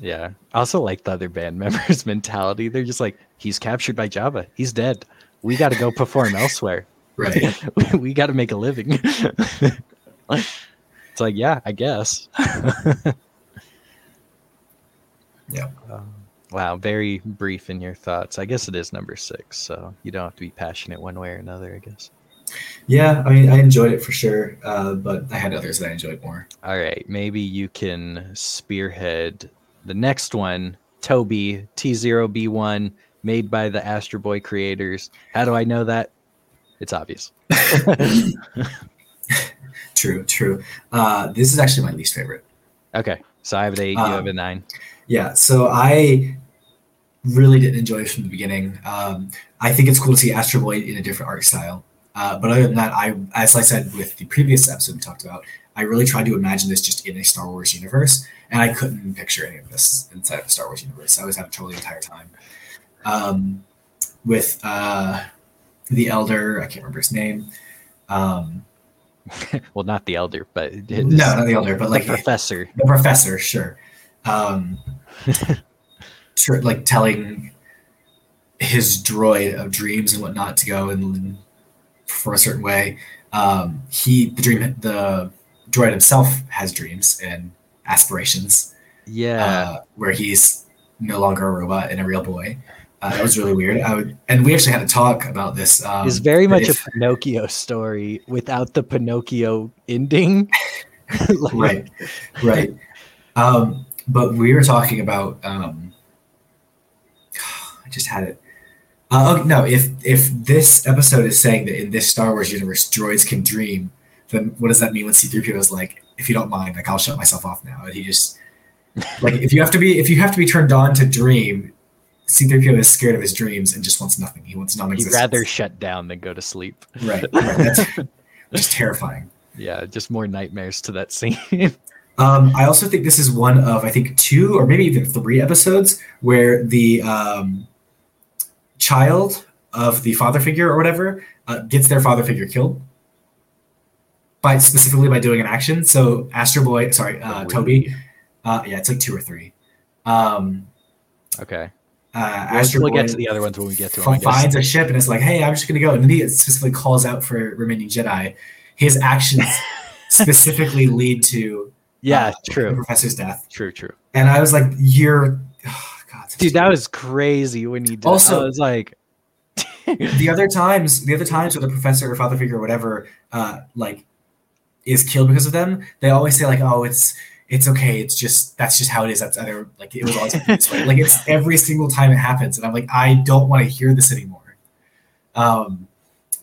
Yeah. I also like the other band members' mentality. They're just like, he's captured by Jabba. He's dead. We got to go perform elsewhere. Right. we, we got to make a living. it's like, yeah, I guess. Yeah. Um, wow, very brief in your thoughts. I guess it is number six, so you don't have to be passionate one way or another. I guess. yeah, I mean, I enjoyed it for sure, uh, but I had others that I enjoyed more. All right, maybe you can spearhead the next one. Toby T0B1, made by the Astro Boy creators. How do I know that? It's obvious. True, true. Uh, this is actually my least favorite. Okay, so I have an eight. you Um, have a nine. Yeah, so I really didn't enjoy it from the beginning. Um, I think it's cool to see Astro Boy in a different art style. Uh, but other than that, I, as I said with the previous episode we talked about, I really tried to imagine this just in a Star Wars universe, and I couldn't picture any of this inside of the Star Wars universe. I was having trouble the entire time. Um, with uh, the Elder, I can't remember his name. Um, well, not the elder, but no, not the Elder, but the like professor. the professor, sure. Um, like telling his droid of dreams and whatnot to go and for a certain way. Um, he, the dream, the droid himself has dreams and aspirations, Yeah, uh, where he's no longer a robot and a real boy. Uh, that was really weird. I would, and we actually had a talk about this. Um, it's very much if- a Pinocchio story without the Pinocchio ending. Like, right right um but we were talking about um just had it uh, oh, no if if this episode is saying that in this star wars universe droids can dream then what does that mean when c3po is like if you don't mind like i'll shut myself off now and he just like if you have to be if you have to be turned on to dream c3po is scared of his dreams and just wants nothing he wants nothing. He'd rather shut down than go to sleep. right, right that's just terrifying Yeah, just more nightmares to that scene. Um, I also think this is one of I think two or maybe even three episodes where the um, child of the father figure or whatever uh, gets their father figure killed by specifically by doing an action. So Astro Boy, sorry, uh, Toby, uh, yeah, it's like two or three. Um, okay. uh, We'll, Astro we'll Boy get to the other ones when we get to them. Finds a ship and it's like, hey, I'm just gonna go. And then he specifically calls out for remaining Jedi. his actions specifically lead to Yeah, uh, the true, professor's death. true, true. And I was like, "You're, Dude, that was crazy when you did. Also, Also- I was like, the other times, the other times where the professor or father figure or whatever, uh, like, is killed because of them, they always say like, "Oh, it's it's okay. It's just that's just how it is. That's other like it was always this way. Like it's every single time it happens, and I'm like, I don't want to hear this anymore. Um,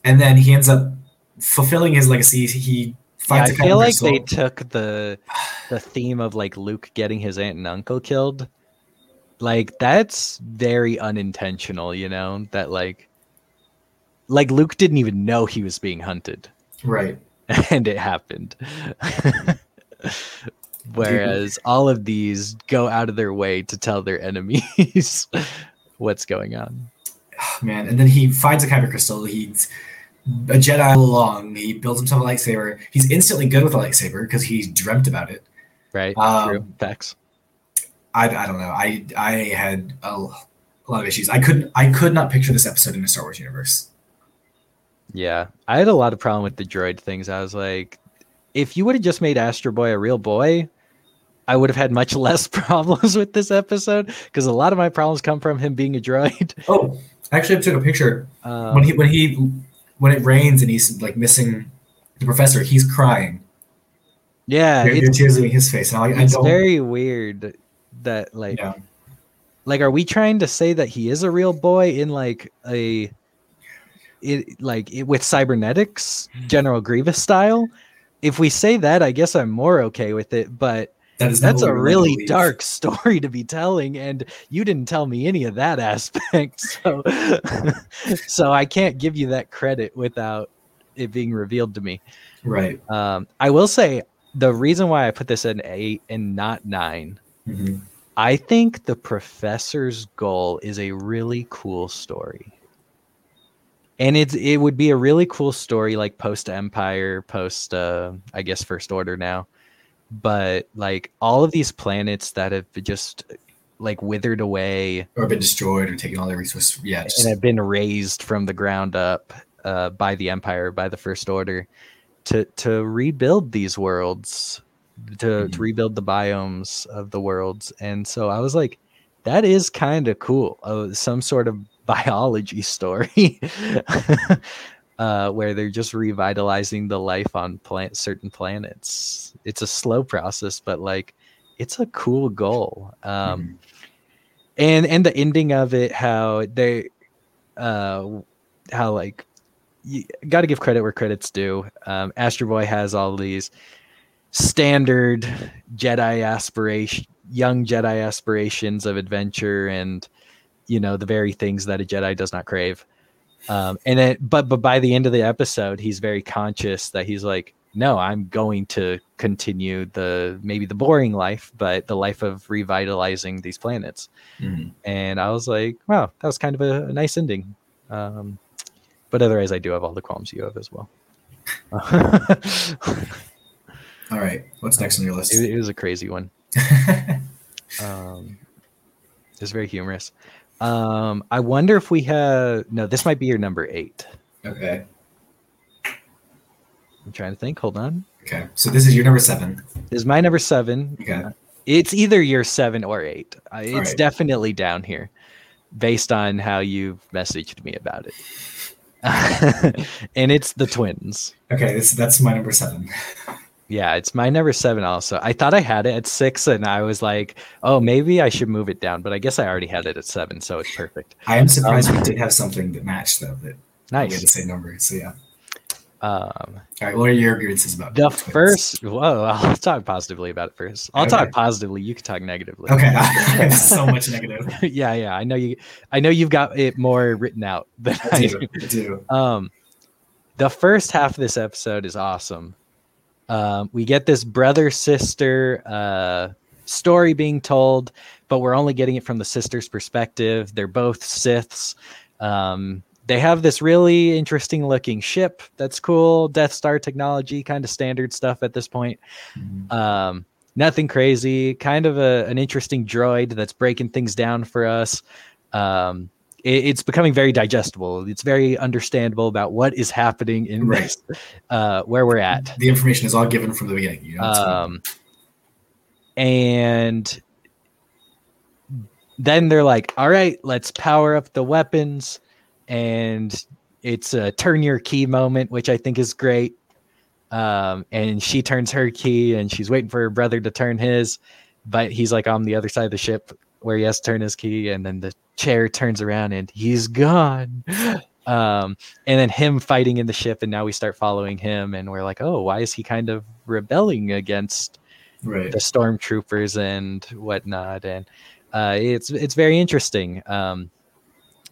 and then he ends up fulfilling his legacy. He finds. yeah, I feel like crystal. they took the the theme of like Luke getting his aunt and uncle killed. Like that's very unintentional, you know. That like, like Luke didn't even know he was being hunted. right. and it happened. Whereas all of these go out of their way to tell their enemies what's going on. Oh, man. And then he finds a kyber crystal. He's a Jedi all along. He builds himself a lightsaber. He's instantly good with a lightsaber because he dreamt about it. Right? Um, True. Facts. I, I don't know. I I had a, a lot of issues. I couldn't I could not picture this episode in the Star Wars universe. Yeah. I had a lot of problem with the droid things. I was like, if you would have just made Astro Boy a real boy, I would have had much less problems with this episode because a lot of my problems come from him being a droid. Oh, actually, I took a picture Um, when he when he when it rains and he's like missing the professor. He's crying. yeah, There- there are it's, tears leaving his face, and I, I it's don't. very weird that like yeah. like are we trying to say that he is a real boy in like a it like it, with cybernetics general grievous style if we say that i guess i'm more okay with it but That is that's a we're led to really believe. dark story to be telling and you didn't tell me any of that aspect so so i can't give you that credit without it being revealed to me Right. um i will say the reason why i put this at an eight and not nine Mhm. I think the professor's goal is a really cool story. And it's it would be a really cool story like post Empire, post uh I guess First Order now. But like all of these planets that have just like withered away Or been destroyed or taken all their resources. Yeah. Just, and have been raised from the ground up uh, by the Empire, by the First Order, to to rebuild these worlds, to, to Mhm. rebuild the biomes of the worlds. And so I was like, that is kind of cool. Uh, some sort of biology story. Uh, where they're just revitalizing the life on plant certain planets. It's a slow process, but like it's a cool goal. Um, Mhm. and and the ending of it how they uh how like you got to give credit where credit's due um astro boy has all these standard jedi aspiration young jedi aspirations of adventure and you know the very things that a jedi does not crave um and then but but by the end of the episode he's very conscious that he's like no i'm going to continue the maybe the boring life but the life of revitalizing these planets Mhm. and I was like, wow, that was kind of a, a nice ending. Um, but otherwise, I do have all the qualms you have as well. All right. What's next on your list? it, it was a crazy one. Um, it was very humorous. Um, I wonder if we have no. This might be your number eight. okay. I'm trying to think. Hold on. Okay. So this is your number seven. This is my number seven. Okay. It's either your seven or eight. Uh, it's right. definitely down here, based on how you've messaged me about it. and it's the twins. Okay. This that's my number seven. Yeah, it's my number seven also. I thought I had it at six and I was like, oh, maybe I should move it down, but I guess I already had it at seven, so it's perfect. I am surprised Um, we did have something that matched though. That we had the Nice. same number. So yeah. Um, All right. What are your grievances about the twins? first, whoa, I'll talk positively about it first. I'll talk positively. You can talk negatively. Okay. So much negative. yeah, yeah. I know you. I know you've got it more written out than I do. I do. Um, the first half of this episode is awesome. Um, we get this brother sister uh, story being told, but we're only getting it from the sister's perspective. They're both Siths. Um, they have this really interesting looking ship that's cool, Death Star technology, kind of standard stuff at this point. Mhm. Um, nothing crazy, kind of a, an interesting droid that's breaking things down for us. Um, it, it's becoming very digestible. It's very understandable about what is happening in Right. this, uh, where we're at. The information is all given from the beginning. You know, Um, and then they're like, all right, let's power up the weapons. And it's a turn your key moment, which I think is great. Um, and she turns her key and she's waiting for her brother to turn his, but he's like on the other side of the ship where he has to turn his key. And then the chair turns around and he's gone. Um, and then him fighting in the ship. And now we start following him and we're like, oh, why is he kind of rebelling against right. the stormtroopers and whatnot, and uh, it's it's very interesting. Um,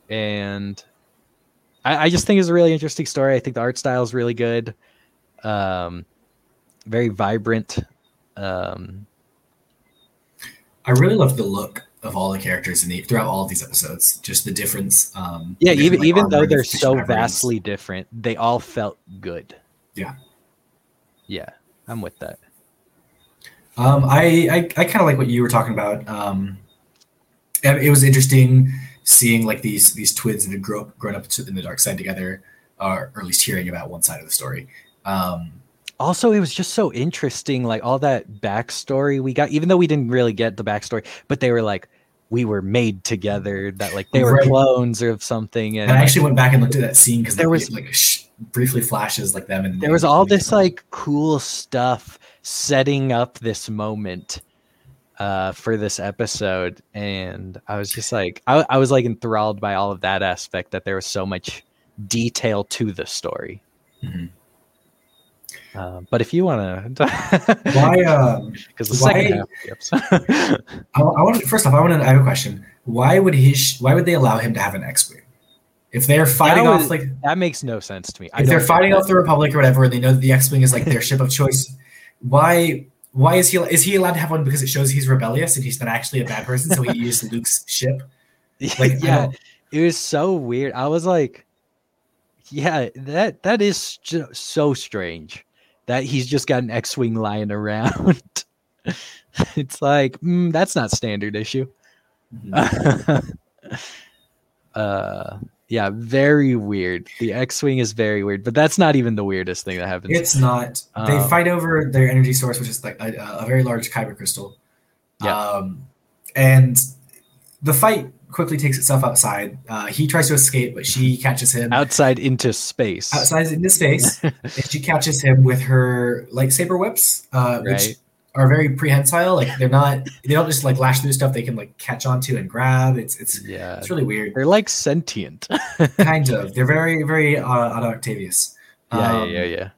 and I, I just think it's a really interesting story. I think the art style is really good, um, very vibrant. Um, I really love the look of all the characters in the throughout all of these episodes. Just the difference. Um, yeah, the even like, even though they're so vastly different, they all felt good. Yeah. Yeah, I'm with that. Um, I I, I kind of like what you were talking about. Um, it was interesting seeing like these these twins that had grown up, grown up in the dark side together, or, or at least hearing about one side of the story. Um, also it was just so interesting like all that backstory we got even though we didn't really get the backstory but they were like we were made together that like they were Right. clones or something and and I actually went back and looked at that scene because There was- like sh- briefly flashes like them and there was all this like cool stuff setting up this moment uh for this episode and i was just like I, I was like enthralled by all of that aspect that there was so much detail to the story Mhm. Uh, but if you want to why. Um, because the second half of the episode I, I want first off, I want to. I have a question. Why would he? sh- Why would they allow him to have an X-wing? If they're fighting That off like that makes no sense to me I if they're fighting off the Republic or whatever, and they know that the X-wing is like their ship of choice, why? Why is he? Is he allowed to have one because it shows he's rebellious and he's not actually a bad person? So he used Luke's ship. Like, yeah, it was so weird. I was like, yeah, that that is ju- so strange that he's just got an X-wing lying around. it's like mm, that's not standard issue. uh, yeah, very weird. The X-wing is very weird, but that's not even the weirdest thing that happens. It's not. They Um, fight over their energy source, which is like a, a very large kyber crystal. Yeah. Um, and the fight quickly takes itself outside. Uh, he tries to escape, but she catches him Outside into space. outside into space, and she catches him with her lightsaber whips, uh, which are very prehensile. Like they're not. They don't just like lash through stuff. They can like catch onto and grab. It's it's yeah, it's really weird. they're like sentient. kind of. They're very very uh, Otto Octavius. yeah, Um, yeah, yeah, yeah.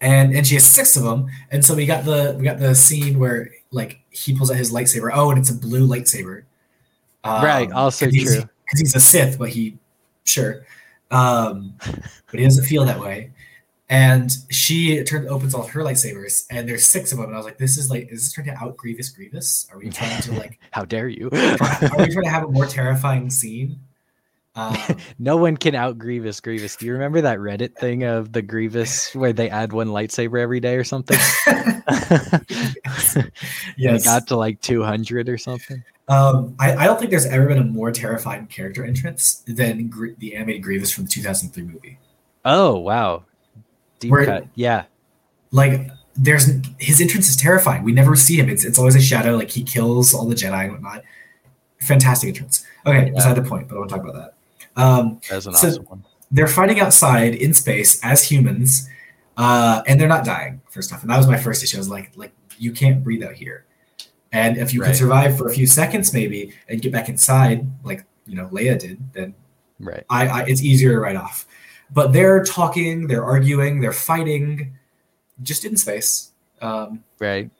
and and she has six of them and so we got the we got the scene where like he pulls out his lightsaber oh and it's a blue lightsaber Um, Right, also 'cause he's- true. because he's a sith but he sure um but he doesn't feel that way and she turns opens all her lightsabers and there's six of them and i was like this is like is this trying to out grievous grievous are we trying to like How dare you? are we trying to have a more terrifying scene um, No one can out Grievous Grievous. Do you remember that Reddit thing of the Grievous where they add one lightsaber every day or something? They yes got to like 200 or something. Um, I, I don't think there's ever been a more terrifying character entrance than Gr- the animated Grievous from the 2003 movie. Oh, wow. Deep Where- cut. Yeah. Like, there's his entrance is terrifying. We never see him. It's it's always a shadow. Like he kills all the Jedi and whatnot. Fantastic entrance. Okay, Yeah. beside the point, but I want to talk about that. Um, That was an So- awesome one. they're fighting outside in space as humans, uh, and they're not dying. First off, and that was my first issue. I was like, like you can't breathe out here, and if you Right. can survive for a few seconds maybe and get back inside, like you know Leia did, then Right. I, I it's easier to write off. But they're talking, they're arguing, they're fighting, just in space, um, Right.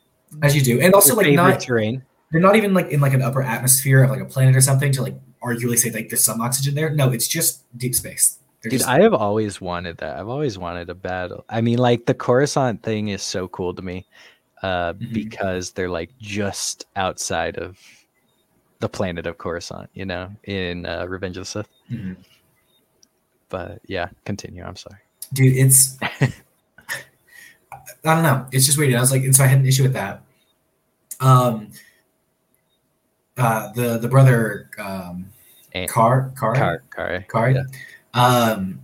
as you do, and also Your like not terrain. they're not even like in like an upper atmosphere of like a planet or something to like arguably say like there's some oxygen there. No, it's just deep space. They're Dude, just, I have always wanted that. I've always wanted a battle. I mean, like the Coruscant thing is so cool to me uh, Mhm. because they're like just outside of the planet of Coruscant, you know, in uh, Revenge of the Sith. Mhm. But yeah, continue. I'm sorry. dude, it's I don't know. It's just weird. I was like, and so I had an issue with that. Um, uh, the the brother, um, Car, car, Car, car, Car, yeah. um,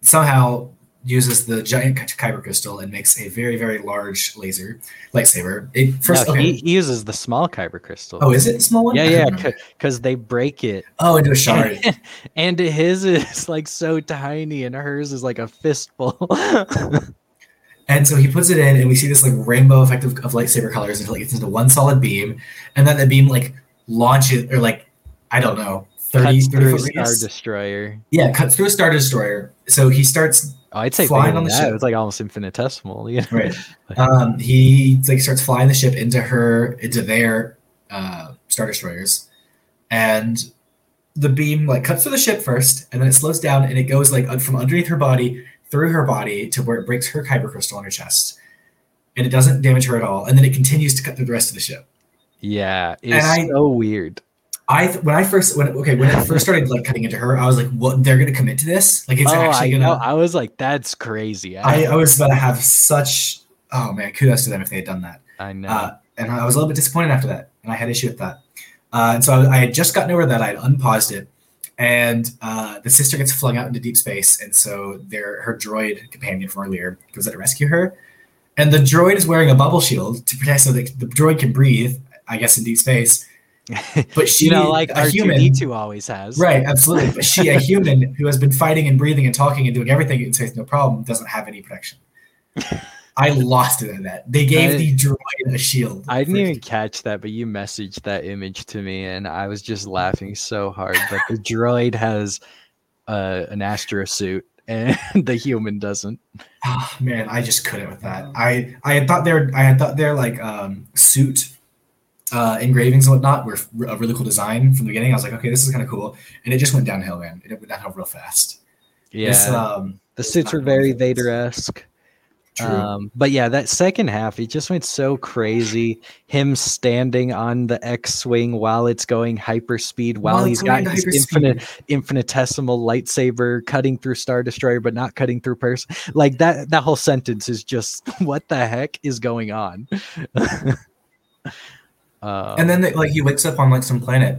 somehow uses the giant kyber crystal and makes a very, very large laser lightsaber. It first, no, okay. he, he uses the small kyber crystal. oh, is it small one? yeah, yeah, because they break it. Oh, into a shard. and his is like so tiny, and hers is like a fistful. And so he puts it in, and we see this like rainbow effect of, of lightsaber colors until it gets into one solid beam, and then the beam like launches or like I don't know 30, Cuts 30 through a star destroyer. Yeah, cuts through a star destroyer. So he starts I'd say Flying on the that. ship. It was like almost infinitesimal. Yeah. right. Um, he like starts flying the ship into her into their uh, star destroyers, and the beam like cuts through the ship first, and then it slows down and it goes like from underneath her body through her body to where it breaks her kyber crystal on her chest, and it doesn't damage her at all. And then it continues to cut through the rest of the ship. Yeah, it's I- so weird. I th- when I first when okay when it first started like cutting into her, I was like, "What? They're gonna commit to this? Like it's oh, I actually know. gonna?" I was like, that's crazy. I, I was about to have such oh man, kudos to them if they had done that. I know. Uh, and I was a little bit disappointed after that, and I had issue with that. Uh, and so I, I had just gotten over that. I had unpaused it, and uh, the sister gets flung out into deep space, and so their her droid companion from earlier goes out to rescue her, and the droid is wearing a bubble shield to protect so that the droid can breathe. I guess in deep space, but she, you know, like a human, two D two always has. right? Absolutely, but she, a human who has been fighting and breathing and talking and doing everything in space, no problem, doesn't have any protection. I lost it at that. They gave I- the droid a shield. I didn't even catch that, but you messaged that image to me, and I was just laughing so hard. But the droid has uh, an astro suit, and the human doesn't. Oh, man, I just couldn't with that. I I had thought their I had thought their like um suit uh engravings and whatnot were a really cool design from the beginning. I was like, okay, this is kind of cool, and it just went downhill, man. It went downhill real fast. Yeah, This, um, the suits were very really. Vader esque. true. Um, but yeah, that second half, it just went so crazy. Him standing on the X-wing while it's going hyperspeed, while While he's it's got his infinite, infinitesimal lightsaber cutting through Star Destroyer, but not cutting through person. Like that, that whole sentence is just what the heck is going on. um, and then like he wakes up on like some planet,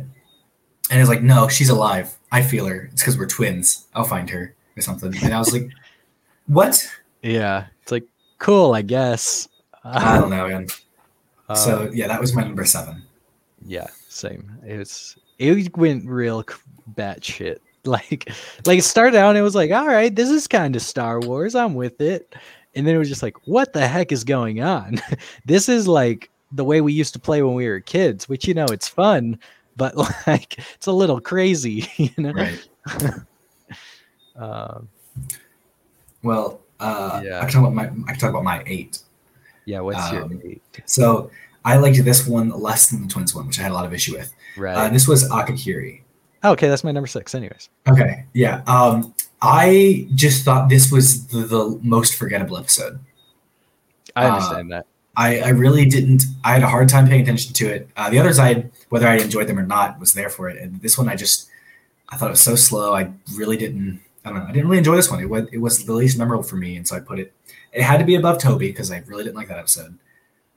and he's like, no, she's alive. I feel her. It's because we're twins. I'll find her or something. And I was like, what? yeah, it's like cool, I guess. I don't know, man. Um, so yeah, that was my number seven. Yeah, same. It was it went real batshit. Like like it started out and it was like, all right, this is kind of Star Wars. I'm with it. And then it was just like, what the heck is going on? this is like the way we used to play when we were kids, which you know it's fun, but like it's a little crazy, you know. Right. Um, Well, uh, Yeah. I can talk about my I can talk about my eight. yeah, what's Um, your eight? So I liked this one less than the twins one, which I had a lot of issue with. Right. Uh, this was Akakiri. okay, that's my number six. Anyways, Okay, yeah. Um, I just thought this was the, the most forgettable episode. I Uh, understand that. I, I really didn't. I had a hard time paying attention to it. Uh, the other side, whether I enjoyed them or not, was there for it. And this one, I just I thought it was so slow. I really didn't. I don't know. I didn't really enjoy this one. It was it was the least memorable for me, and so I put it. It had to be above Toby because I really didn't like that episode.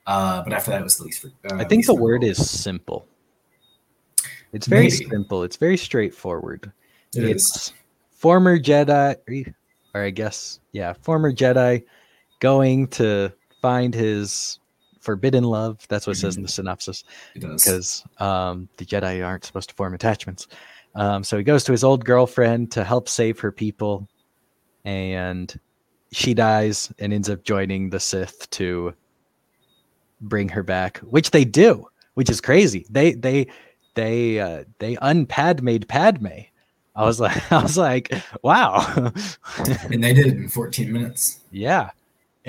Uh, but after that, it was the least. Uh, I think the word is simple. It's very Maybe. simple. It's very straightforward. It is. it's former Jedi, or I guess, yeah, former Jedi going to find his forbidden love. That's what it says in the synopsis because um, the Jedi aren't supposed to form attachments. Um, so he goes to his old girlfriend to help save her people, and she dies and ends up joining the Sith to bring her back, which they do, which is crazy. They they they uh, they unpadmade Padme. I was like, I was like, wow, and they did it in 14 minutes. yeah.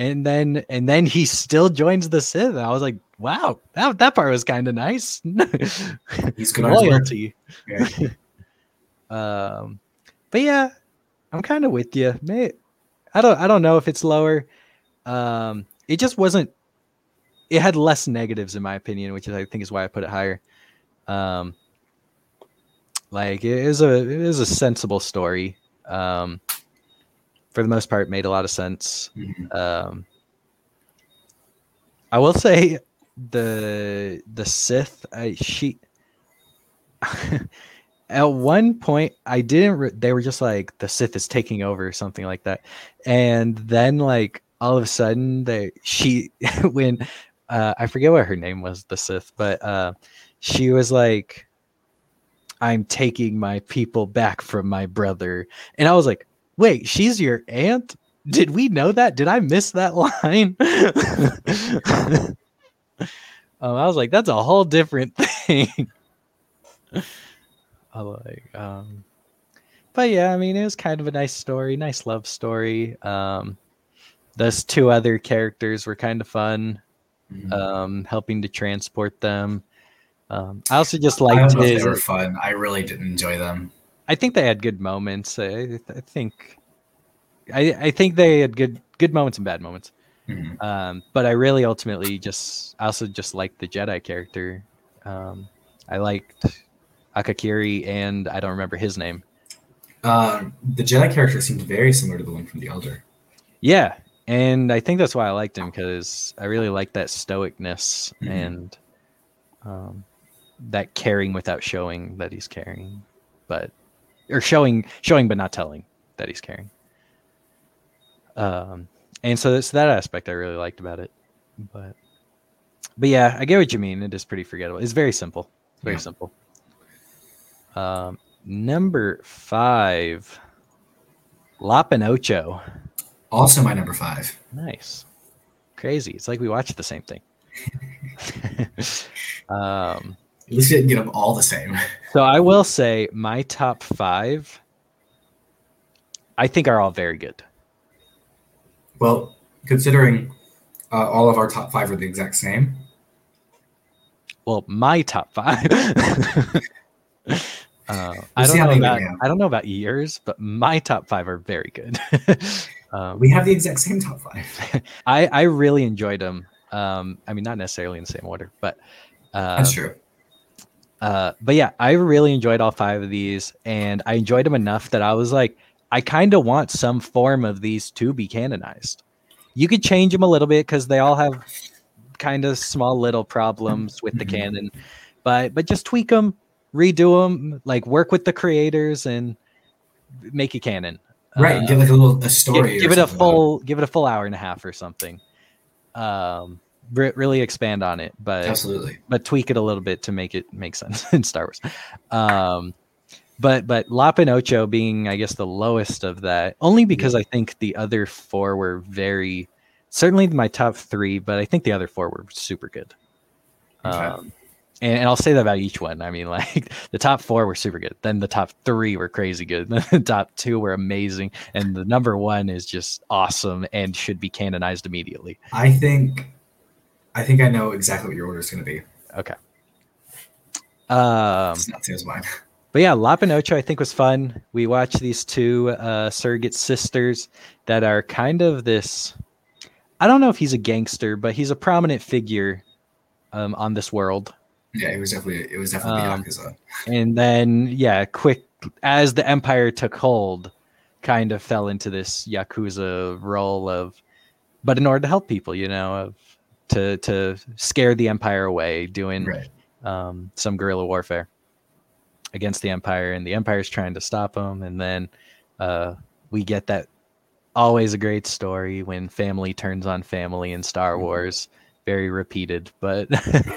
And then and then he still joins the Sith. I was like, wow, that that part was kind of nice. He's good. Loyalty. Yeah. Um, but yeah, I'm kind of with you. May I don't I don't know if it's lower. Um, it just wasn't. It had less negatives in my opinion, which is I think is why I put it higher. Um, like it is a it is a sensible story. Um, for the most part, made a lot of sense. Mhm. Um, I will say the the Sith, I, she, at one point I didn't. Re- they were just like the Sith is taking over or something like that, and then like all of a sudden they she when uh, I forget what her name was the Sith, but uh, she was like, "I'm taking my people back from my brother," and I was like, "Wait, she's your aunt." Did we know that? Did I miss that line? um, I was like, that's a whole different thing. I like, um, but yeah, I mean, it was kind of a nice story, nice love story. Um, those two other characters were kind of fun, Mhm. um, helping to transport them. Um, I also just I liked if his. they were fun. I really didn't enjoy them. I think they had good moments. I, I think, I, I think they had good good moments and bad moments. Mhm. Um, but I really ultimately just I also just liked the Jedi character. Um, I liked Akakiri and I don't remember his name. Um, the Jedi character seemed very similar to the one from The Elder. Yeah, and I think that's why I liked him because I really like that stoicness Mhm. and um, that caring without showing that he's caring, but or showing showing but not telling that he's caring. Um, and so that's that aspect I really liked about it, but but yeah, I get what you mean. It is pretty forgettable. It's very simple. It's very Yeah. simple. Um, number five, Lop and Ocho. Also, my number five. Nice. Crazy. It's like we watched the same thing. um, At least we didn't get them all the same. so I will say my top five, I think are all very good. Well, considering uh, all of our top five are the exact same, Well, my top five. uh, I don't know about. I don't know about yours, but my top five are very good. um, we have the exact same top five. I I really enjoyed them. Um, I mean, not necessarily in the same order, but uh, That's true. Uh, but yeah, I really enjoyed all five of these, and I enjoyed them enough that I was like, I kind of want some form of these to be canonized. You could change them a little bit because they all have kind of small little problems with the Mhm. canon, but but just tweak them, redo them, like work with the creators and make a canon. Right. Uh, give like a little a story. or give it a full give it a full hour and a half or something. Um, really expand on it, but Absolutely. but tweak it a little bit to make it make sense in Star Wars. Um, but but Lop and Ocho being, I guess, the lowest of that, only because I think the other four were very certainly my top three, but I think the other four were super good. Okay. Um, and, and I'll say that about each one. I mean, like the top four were super good. Then the top three were crazy good. the top two were amazing, and the number one is just awesome and should be canonized immediately. I think, I think I know exactly what your order is going to be. Okay. Um, It's not the same as mine. But yeah, Lop and Ocho I think was fun. We watched these two uh, surrogate sisters that are kind of this. I don't know if he's a gangster, but he's a prominent figure um, on this world. Yeah, it was definitely it was definitely Um, Yakuza. And then yeah, quick as the empire took hold, kind of fell into this yakuza role of, but in order to help people, you know, of to to scare the empire away, doing Right. um, some guerrilla warfare against the empire and the empire's trying to stop them and then uh, we get that always a great story when family turns on family in star Mhm. wars very repeated but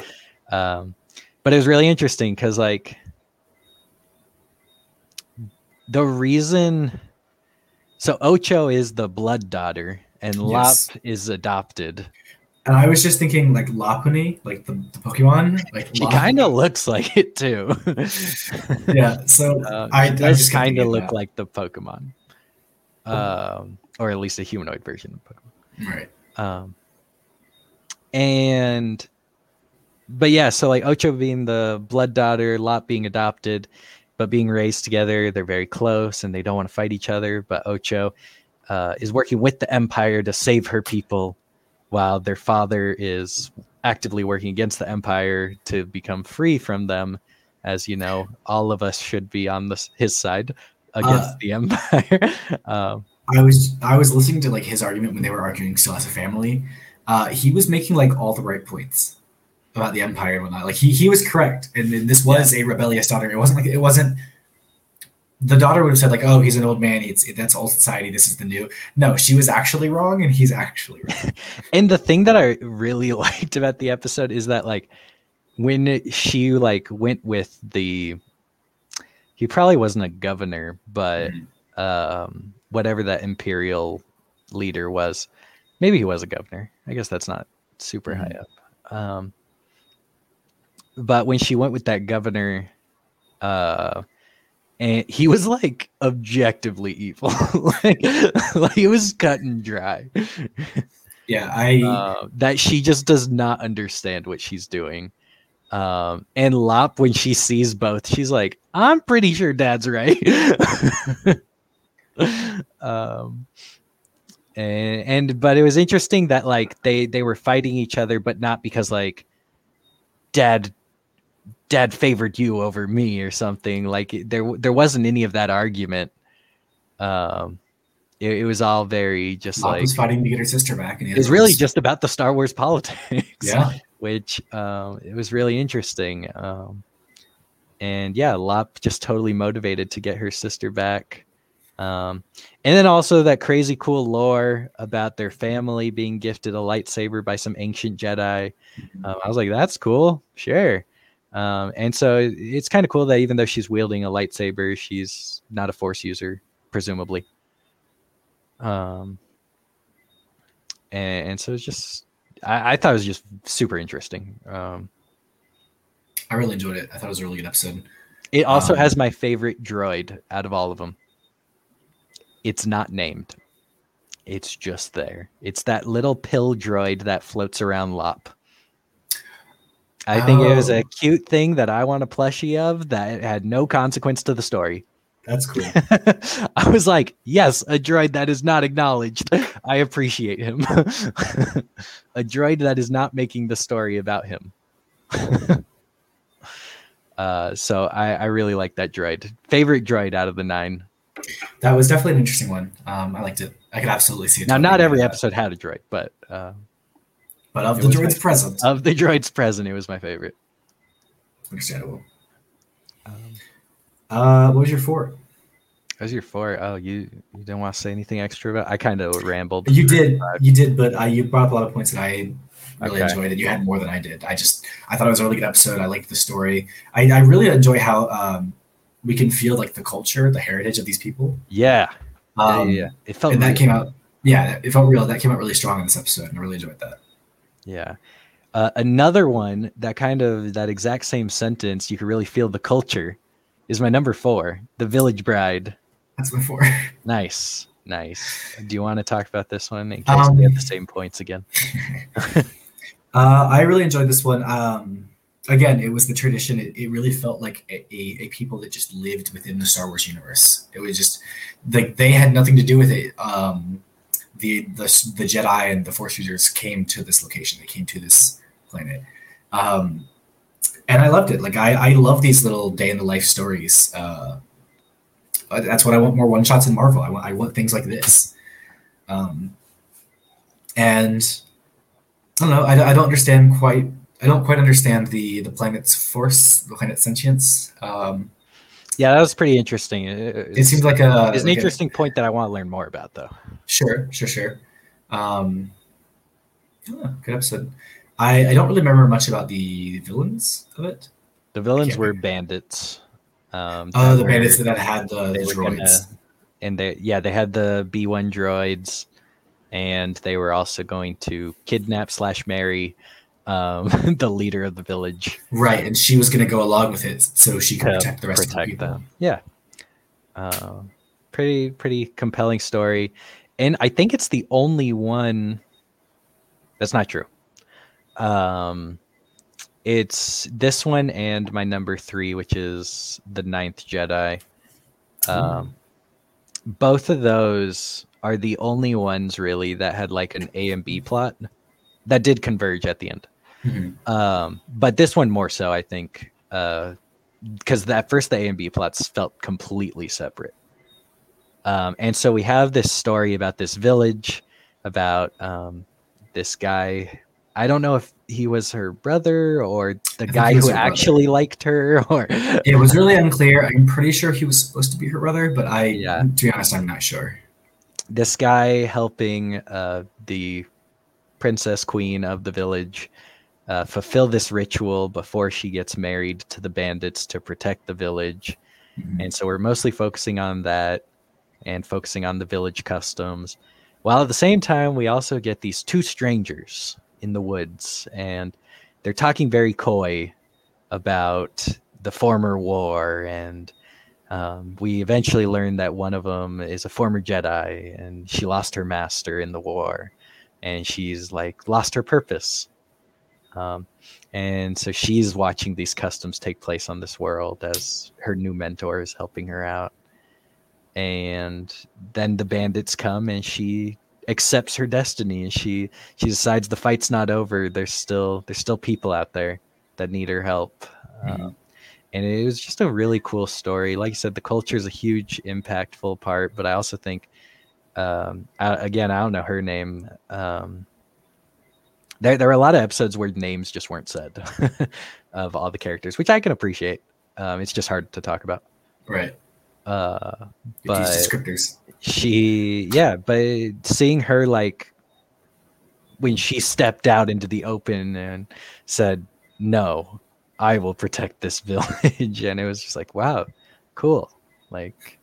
um, but it was really interesting because like the reason so ocho is the blood daughter and lop is adopted And I was just thinking like Lopunny, like the, the Pokemon, like she kind of looks like it too yeah. So Uh, I- I just kind of look that. like the Pokemon, um, or at least a humanoid version of Pokemon. right. Um, and, but yeah, so like Ocho being the blood daughter, Lop being adopted, but being raised together, they're very close and they don't want to fight each other. But Ocho uh, is working with the Empire to save her people, while their father is actively working against the Empire to become free from them. As you know, all of us should be on this, his side against Uh, the Empire. um, I was I was listening to like his argument when they were arguing still as a family. Uh, he was making like all the right points about the empire and whatnot. Like he he was correct, and then this was a rebellious daughter. It wasn't like it wasn't the daughter would have said like, "Oh, he's an old man. It's that's old society. This is the new." No, she was actually wrong, and he's actually right. and the thing that I really liked about the episode is that like when she like went with the he probably wasn't a governor, but mm-hmm. um, whatever that imperial leader was, maybe he was a governor. I guess that's not super mm-hmm. high up. Um, but when she went with that governor, uh, and he was like objectively evil, like, like he was cut and dry. Yeah, I uh, that she just does not understand what she's doing. Um, and Lop, when she sees both, she's like, "I'm pretty sure Dad's right." um, and, and but it was interesting that like they they were fighting each other, but not because like Dad dad favored you over me or something. Like there there wasn't any of that argument. Um it, it was all very just Lop like was fighting to get her sister back and it was really just about the star wars politics yeah. which um it was really interesting. Um and yeah lop just totally motivated to get her sister back. Um and then also that crazy cool lore about their family being gifted a lightsaber by some ancient jedi. Mm-hmm. um, i was like that's cool. Sure um, and so it's kind of cool that even though she's wielding a lightsaber, she's not a force user, presumably. Um, and, and so it's just, I, I, thought it was just super interesting. Um, I really enjoyed it. I thought it was a really good episode. It also um, has my favorite droid out of all of them. It's not named. It's just there. It's that little pill droid that floats around Lop. I think oh. it was a oh. cute thing that I want a plushie of that had no consequence to the story. That's cool. I was like, yes, a droid that is not acknowledged. I appreciate him. a droid that is not making the story about him. uh, so I, I really like that droid. Favorite droid out of the nine. That was definitely an interesting one. Um, I liked it. I could absolutely see it. Now, not every episode had a droid, but uh, but of it the droids present, of the droids present, it was my favorite. Understandable. Um, uh, what was your four? What was your four? Oh, you you didn't want to say anything extra about? I kind of rambled. You did, you did, but uh, you brought up a lot of points that I really okay. enjoyed, and you had more than I did. I just I thought it was a really good episode. I liked the story. I, I really enjoy how um, we can feel like the culture, the heritage of these people. Yeah, um, yeah, yeah. It felt and really that came out. Yeah, it felt real. That came out really strong in this episode, and I really enjoyed that. Yeah. Uh, another one that kind of that exact same sentence, you can really feel the culture, is my number four, The Village Bride. That's my four. nice, nice. Do you want to talk about this one in case um, we have the same points again? uh, I really enjoyed this one. Um, again, it was the tradition. It, it really felt like a, a, a, people that just lived within the Star Wars universe. It was just like they had nothing to do with it. Um, the, the the Jedi and the Force users came to this location. They came to this planet, um, and I loved it. Like I I love these little day in the life stories. Uh, that's what I want more one shots in Marvel. I want I want things like this. Um, and I don't know. I, I don't understand quite. I don't quite understand the the planet's force, the planet's sentience. Um, yeah, that was pretty interesting. It, it seems like a it's an like interesting a, point that I want to learn more about, though. Sure, sure, sure. Um, oh, good episode. I, I don't really remember much about the villains of it. The villains were bandits. Um, oh, the were, bandits that had the, the droids. Gonna, and they yeah they had the B one droids, and they were also going to kidnap slash marry um, the leader of the village. Right, and she was going to go along with it so she could protect the rest protect of the people. Them. Yeah, uh, pretty pretty compelling story, and I think it's the only one. That's not true. Um, it's this one and my number three, which is the Ninth Jedi. Um, both of those are the only ones really that had like an A and B plot that did converge at the end. Mm-hmm. Um, but this one more so, I think, because uh, that first the A and B plots felt completely separate. Um, and so we have this story about this village, about um, this guy I don't know if he was her brother or the think guy who her brother. actually liked her or It was really unclear. I'm pretty sure he was supposed to be her brother, but I, Yeah. to be honest, I'm not sure. this guy helping uh, the princess queen of the village uh, fulfill this ritual before she gets married to the bandits to protect the village. Mhm. And so we're mostly focusing on that and focusing on the village customs. While at the same time, we also get these two strangers in the woods, and they're talking very coy about the former war. And um, we eventually learn that one of them is a former Jedi, and she lost her master in the war, and she's like lost her purpose. Um, and so she's watching these customs take place on this world as her new mentor is helping her out. And then the bandits come and she accepts her destiny and she she decides the fight's not over. There's still there's still people out there that need her help. Mhm. Um, and it was just a really cool story. Like I said, the culture is a huge impactful part, but I also think um, I, again, I don't know her name. Um, there, there were a lot of episodes where names just weren't said of all the characters, which I can appreciate. Um, it's just hard to talk about. Right. Uh, But- descriptors. she, yeah, but seeing her like when she stepped out into the open and said, "No, I will protect this village," and it was just like, wow, cool, like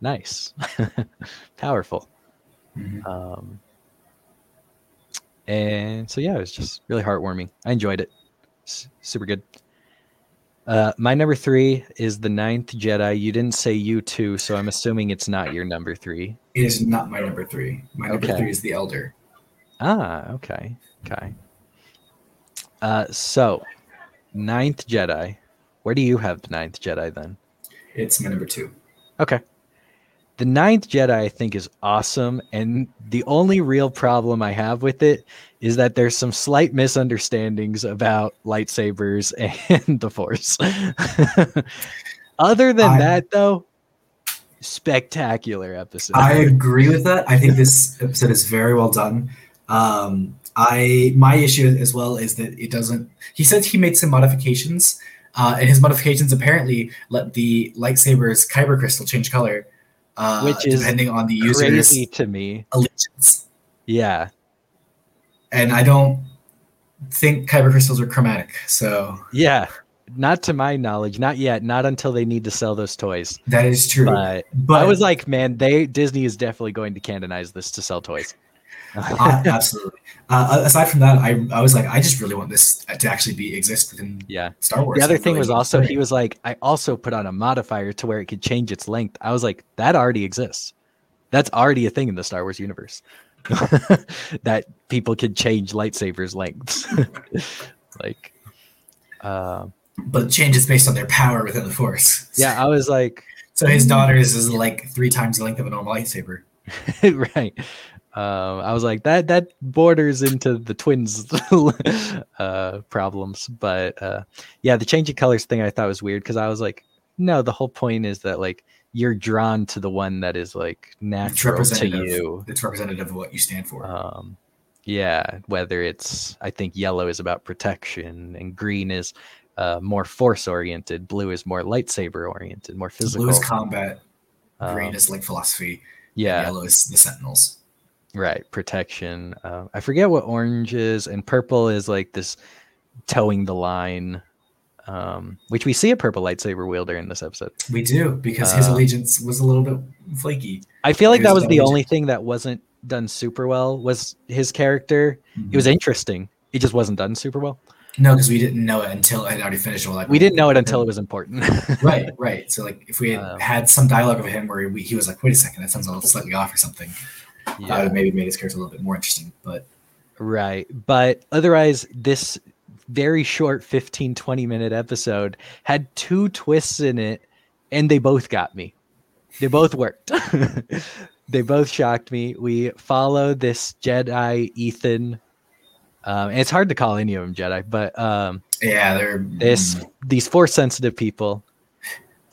nice, powerful. Mhm. Um, and so yeah, it was just really heartwarming. I enjoyed it. Super good. Uh, my number three is the Ninth Jedi. You didn't say you two, so I'm assuming it's not your number three. It is not my number three. My number Okay. three is the Elder. Ah, okay, okay. Uh, so Ninth Jedi. Where do you have the Ninth Jedi then? It's my number two. Okay. The Ninth Jedi, I think, is awesome. And the only real problem I have with it is that there's some slight misunderstandings about lightsabers and the Force. Other than I- that, though, spectacular episode. I agree with that. I think this episode is very well done. Um, I my issue as well is that it doesn't. He said he made some modifications, uh, and his modifications apparently let the lightsabers kyber crystal change color, uh, Which is depending on the user's Crazy to me. allegiance. Yeah. And I don't think kyber crystals are chromatic, so Yeah. Not to my knowledge. Not yet. Not until they need to sell those toys. that is true. But but I was like, man, they Disney is definitely going to canonize this to sell toys. Uh, absolutely. Uh, aside from that, I, I was like, I just really want this to actually be exist within yeah. Star Wars. The other thing really was also this he was like, I also put on a modifier to where it could change its length. I was like, that already exists. That's already a thing in the Star Wars universe. that people can change lightsabers lengths. like uh, but changes based on their power within the Force. yeah, I was like, So his daughter's is like three times the length of a normal lightsaber. right. Um, I was like that that borders into the twins uh, problems, but uh, yeah, the changing colors thing I thought was weird because I was like, no, the whole point is that like you're drawn to the one that is like It's natural to you. It's representative of what you stand for. Um, yeah, whether it's I think yellow is about protection and green is uh, more force oriented, blue is more lightsaber oriented, more physical. Blue is combat. Green Um, is like philosophy. yeah, yellow is the Sentinels. Right, protection. Uh, I forget what orange is, and purple is like this towing the line, um, which we see a purple lightsaber wielder in this episode. We do because his Uh, allegiance was a little bit flaky. I feel like that was the only thing that wasn't done super well. Was his character? It was interesting. It just wasn't done super well. no, because we didn't know it until it already finished. We're like, We didn't know it until it was important. right, right. So like, if we had Um, had some dialogue of him where we, he was like, "Wait a second, that sounds a little slightly off" or something, that would have maybe made his character a little bit more interesting. But Right. But otherwise, this very short 15, 20 minute episode had two twists in it, and they both got me. They both worked. they both shocked me. We follow this Jedi, Ethan. Um, and it's hard to call any of them Jedi, but um, yeah, they're this these force sensitive people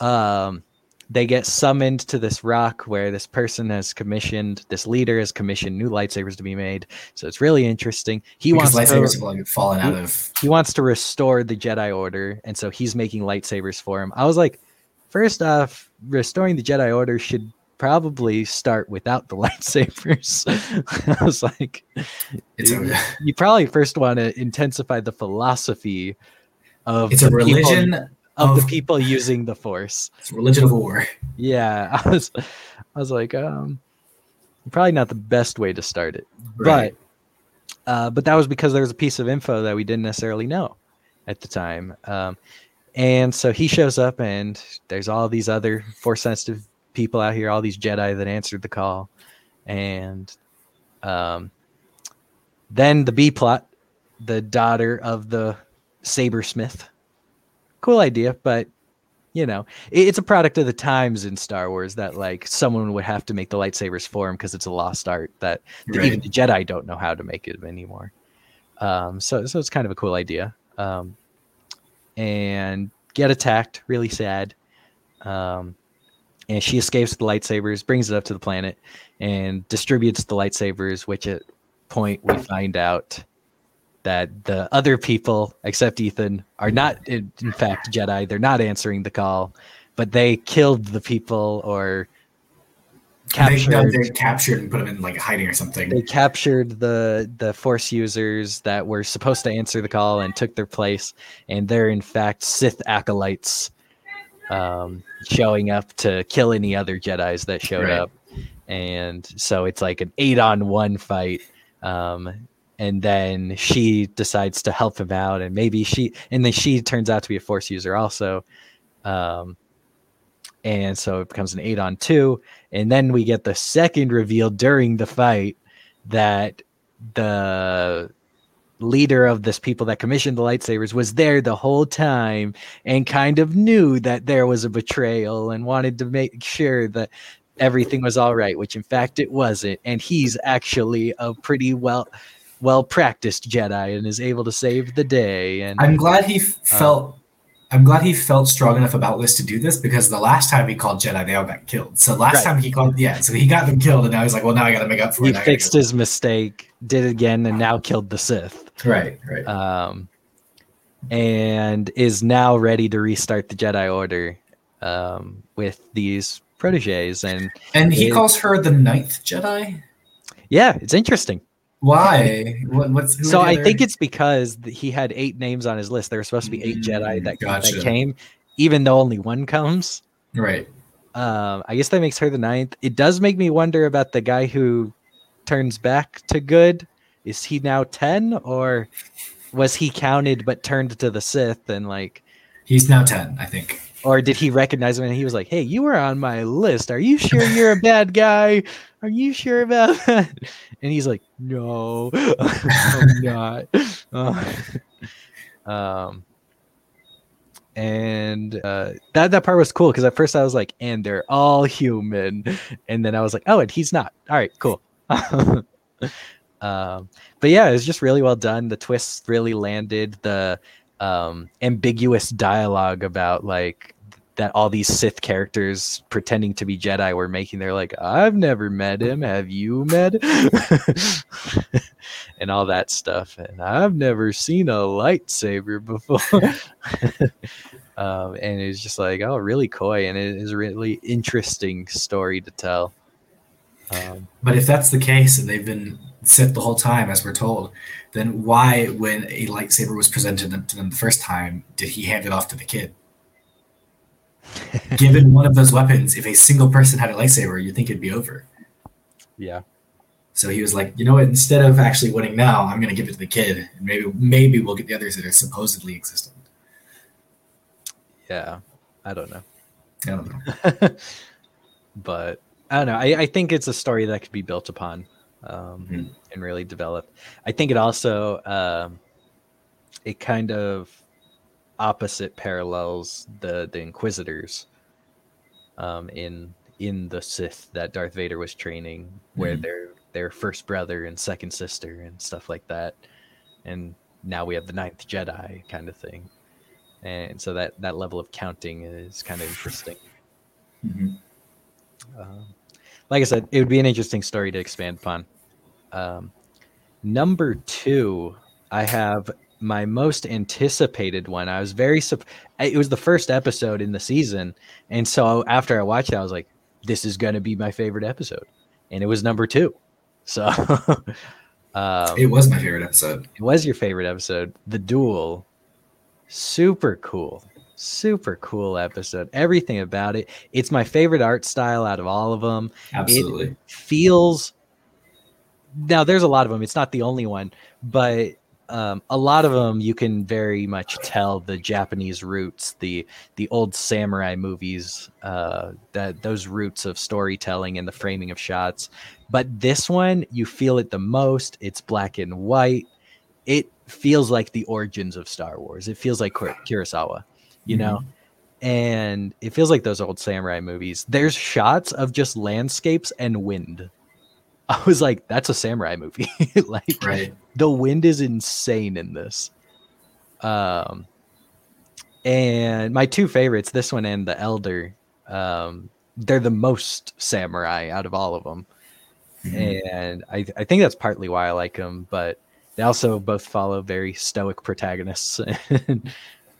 um they get summoned to this rock where this person has commissioned this leader has commissioned new lightsabers to be made. So it's really interesting. He because wants lightsabers to, have like fallen out of. he wants to restore the jedi order and so he's making lightsabers for him. I was like first off restoring the jedi order should probably start without the lightsabers. I was like It's a, you probably first want to intensify the philosophy of it's a the people- of the people using the force It's a religion of war. yeah i was i was like um probably not the best way to start it Right. but uh, but that was because there was a piece of info that we didn't necessarily know at the time um, and so he shows up and there's all these other force sensitive people out here all these jedi that answered the call and um, then the b plot the daughter of the sabersmith cool idea but you know it- it's a product of the times in star wars that like someone would have to make the lightsabers for him because it's a lost art that the- even the Jedi don't know how to make it anymore. Um, so so it's kind of a cool idea. Um, and get attacked, really sad. Um, and she escapes the lightsabers, brings it up to the planet, and distributes the lightsabers. Which at point we find out that the other people, except Ethan, are not in, in fact Jedi. They're not answering the call, but they killed the people or They, captured no, they're captured and put them in like hiding or something. they captured the the force users that were supposed to answer the call and took their place and they're in fact sith acolytes um, showing up to kill any other jedis that showed Right. up and so it's like an eight on one fight um, and then she decides to help him out and maybe she and then she turns out to be a force user also. Um, and so it becomes an eight on two. And then we get the second reveal during the fight that the leader of this people that commissioned the lightsabers was there the whole time and kind of knew that there was a betrayal and wanted to make sure that everything was all right which in fact it wasn't. And he's actually a pretty well well practiced jedi and is able to save the day and I'm glad he f- felt. I'm glad he felt strong enough about this to do this because the last time he called Jedi, they all got killed. So last Right. time he called, yeah, so he got them killed, and now he's like, well, now I got to make up for he it. He fixed his mistake did it again and now killed the sith Right, right. um, and is now ready to restart the Jedi Order um, with these proteges. And and he it- calls her the ninth Jedi. yeah, it's interesting. Why? What, what's So I think it's because he had eight names on his list. There were supposed to be eight Jedi Mm, that, gotcha. that came, even though only one comes. right. Um, I guess that makes her the ninth. It does make me wonder about the guy who turns back to good. Is he now 10 or was he counted but turned to the Sith and like He's now ten, I think. or did he recognize him and he was like, "Hey, you were on my list. Are you sure you're a bad guy? Are you sure about that?" And he's like, "No, I'm not." Uh, um, and uh, that that part was cool because at first I was like, "And they're all human," and then I was like, "Oh, and he's not." All right, cool. um, but yeah, it was just really well done. The twists really landed. The um, ambiguous dialogue about like that all these Sith characters pretending to be Jedi were making. They're like, I've never met him. Have you met? and all that stuff. And I've never seen a lightsaber before. um, and it's just like, oh, really coy, and it is a really interesting story to tell. Um, But if that's the case, and they've been Sith the whole time, as we're told, then why, when a lightsaber was presented to them the first time, did he hand it off to the kid? Given one of those weapons, if a single person had a lightsaber, you'd think it'd be over. yeah. So he was like, you know what? Instead of actually winning now, I'm going to give it to the kid, and maybe maybe we'll get the others that are supposedly existent. Yeah. I don't know. I don't know. but I don't know. I, I think it's a story that could be built upon um, Mhm. and really developed. I think it also um, it kind of opposite parallels the the Inquisitors um, in in the Sith that Darth Vader was training, where Mhm. they're their first brother and second sister and stuff like that, and now we have the ninth Jedi kind of thing, and so that that level of counting is kind of interesting. Mhm. Um, like I said, it would be an interesting story to expand upon. Um, number two, I have my most anticipated one. I was very sup- it was the first episode in the season, and so after I watched it, I was like, "This is going to be my favorite episode," and it was number two. So, um, It was my favorite episode. it was your favorite episode, the duel. Super cool, super cool episode. Everything about it. It's my favorite art style out of all of them Absolutely. feels now there's a lot of them it's not the only one but um, a lot of them you can very much tell the japanese roots the the old samurai movies uh, that those roots of storytelling and the framing of shots but this one you feel it the most it's black and white it feels like the origins of star wars it feels like Kur- kurosawa you know and it feels like those old samurai movies. There's shots of just landscapes and wind. I was like, that's a samurai movie. like Right. The wind is insane in this. Um and my two favorites, this one and the elder, um, they're the most samurai out of all of them. Mhm. And I, I think that's partly why I like them, but they also both follow very stoic protagonists and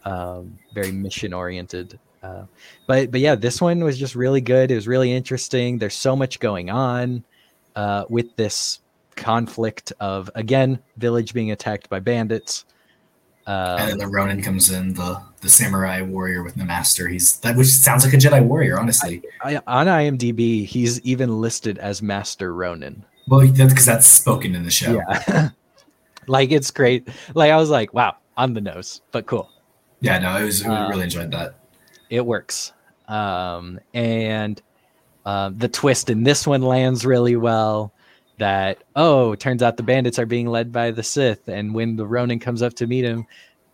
um, very mission oriented. Uh, but but yeah, this one was just really good. It was really interesting. There's so much going on uh, with this conflict of again village being attacked by bandits. and Um, then the Ronin comes in, the the samurai warrior with the master. He's that which sounds like a Jedi warrior, honestly. I, on IMDb, he's even listed as Master Ronin. Well, that's because that's spoken in the show. Yeah, like it's great. Like I was like, wow, on the nose, but cool. Yeah, no, I was. Uh, really enjoyed that. it works um and um the twist in this one lands really well that oh turns out the bandits are being led by the sith and when the ronin comes up to meet him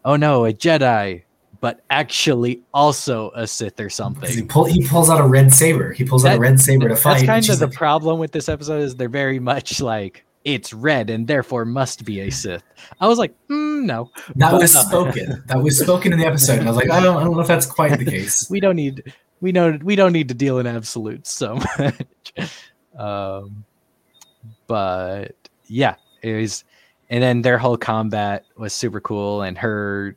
oh no a jedi but actually also a sith or 'Cause He, something pull, he pulls out a red saber. He pulls out a red saber to fight. that's kind of the like, problem with this episode is they're very much like it's red and therefore must be a sith i was like mm, no that was spoken. That was spoken in the episode. And I was like, I don't, I don't know if that's quite the case. we don't need we know we don't need to deal in absolutes so much um but yeah it was and then their whole combat was super cool and her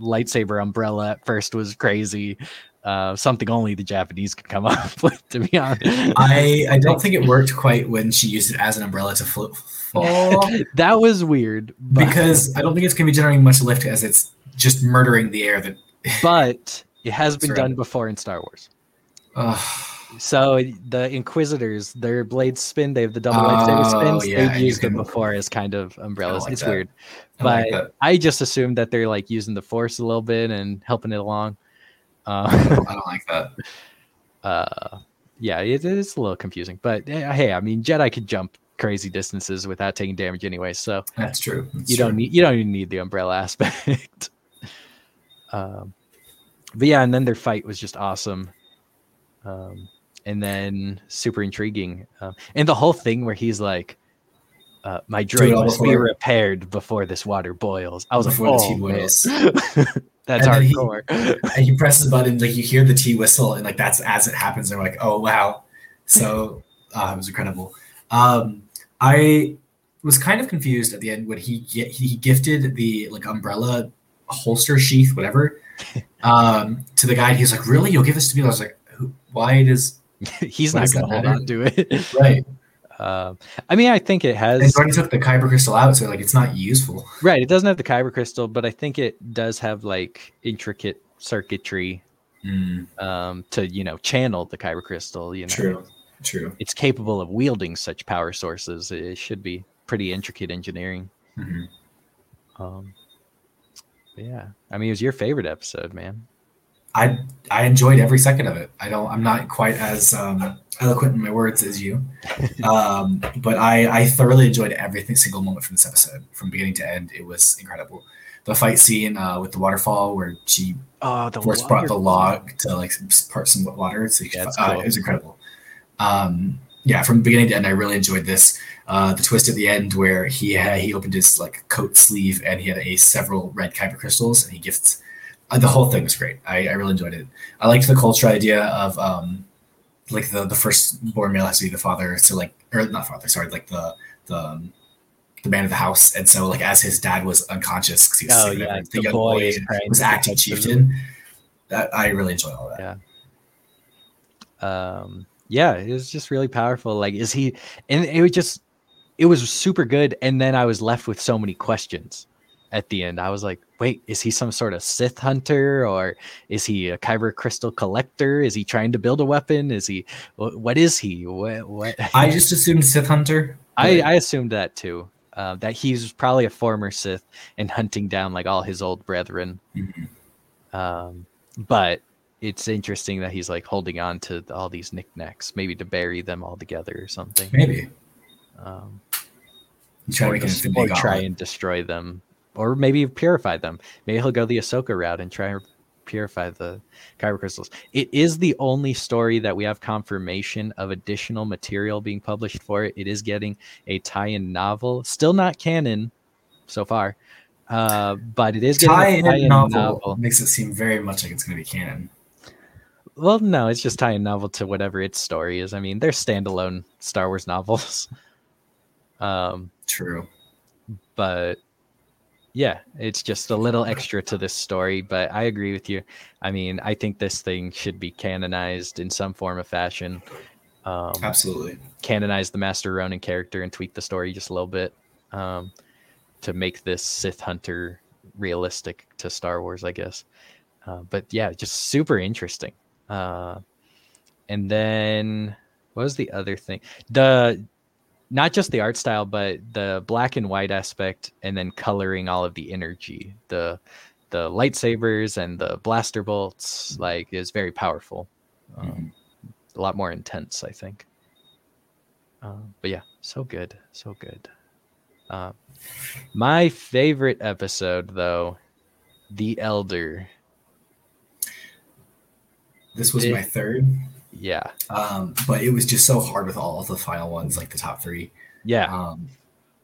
lightsaber umbrella at first was crazy uh something only the japanese could come up with to be honest I I don't think it worked quite when she used it as an umbrella to fall that was weird but, because I don't think it's going to be generating much lift as it's just murdering the air. That but it has been done before in star wars Ugh. So the Inquisitors, their blades spin. They have the double Oh, lightsaber spins. yeah, They've used them before as kind of umbrellas. like it's that. weird, I but that. I just assumed that they're like using the Force a little bit and helping it along. Uh, I don't like that. uh, yeah, it is a little confusing, but eh, hey, I mean, Jedi could jump crazy distances without taking damage anyway, so That's true. That's you true. don't need you don't even need the umbrella aspect. um, but yeah, and then their fight was just awesome, um, and then super intriguing, um, and the whole thing where he's like, uh, "My droid must be repaired before this water boils." I was Before like, the tea "Oh, man." boils." That's And then he- and he presses the button, like you hear the tea whistle, and like that's as it happens. They're like, "Oh wow!" So uh, it was incredible. Um, I was kind of confused at the end when he get, he gifted the like umbrella holster sheath, whatever, um, to the guy. He was like, "Really? You'll give this to me?" I was like, "Why does He's What not going to hold on to it. right?" Um, I mean, I think it has. And already took the kyber crystal out, so like it's not useful. Right. It doesn't have the kyber crystal, but I think it does have like intricate circuitry um, to you know channel the kyber crystal. You know, True, true. it's capable of wielding such power sources. It should be pretty intricate engineering. Mhm. Um, yeah, I mean, it was your favorite episode, man. I I enjoyed every second of it. I don't. I'm not quite as um, eloquent in my words as you, um, but I I thoroughly enjoyed every single moment from this episode, from beginning to end. It was incredible. The fight scene uh, with the waterfall, where she Oh, the first brought the log to like part some water. So you could- uh, cool. it was incredible. Um, yeah, from beginning to end, I really enjoyed this. Uh, the twist at the end where he had, he opened his like coat sleeve and he had a several red kyber crystals and he gifts. Uh, the whole thing was great. I, I really enjoyed it. I liked the culture idea of um, like the the first born male has to be the father, so like or not father, sorry, like the the um, the man of the house, and so like as his dad was unconscious because he was Oh, sick, yeah, the the young boy boy was acting chieftain. That I really enjoy all that. Yeah. um yeah it was just really powerful like is he and it was just it was super good and then i was left with so many questions at the end i was like wait is he some sort of sith hunter or is he a kyber crystal collector is he trying to build a weapon is he what is he what, what? I just assumed Sith Hunter. I, I assumed that too uh, that he's probably a former sith and hunting down like all his old brethren Mhm. um, but it's interesting that he's like holding on to all these knickknacks, maybe to bury them all together or something. maybe Um, trying or, to make an des- infinity or try and destroy them, or maybe purify them. Maybe he'll go the Ahsoka route and try and purify the kyber crystals. It is the only story that we have confirmation of additional material being published for it. It is getting a tie-in novel, still not canon so far, uh, but it is getting a tie-in tie-in novel, novel. makes it seem very much like it's going to be canon. Well, no, it's just tie-in novel to whatever its story is. I mean, they're standalone Star Wars novels. um, True. but yeah, it's just a little extra to this story. But I agree with you. I mean, I think this thing should be canonized in some form of fashion. Um, Absolutely. canonize the Master Ronin character and tweak the story just a little bit um, to make this Sith Hunter realistic to Star Wars, I guess. Uh, but yeah, just super interesting. Uh, and then what was the other thing? The not just the art style, but the black and white aspect, and then coloring all of the energy, the the lightsabers and the blaster bolts, like is very powerful. Um, a lot more intense, I think. Uh, but yeah, so good, so good. Uh, my favorite episode, though, The Elder. This was It- my third, Yeah, um, but it was just so hard with all of the final ones, like the top three. yeah, Um,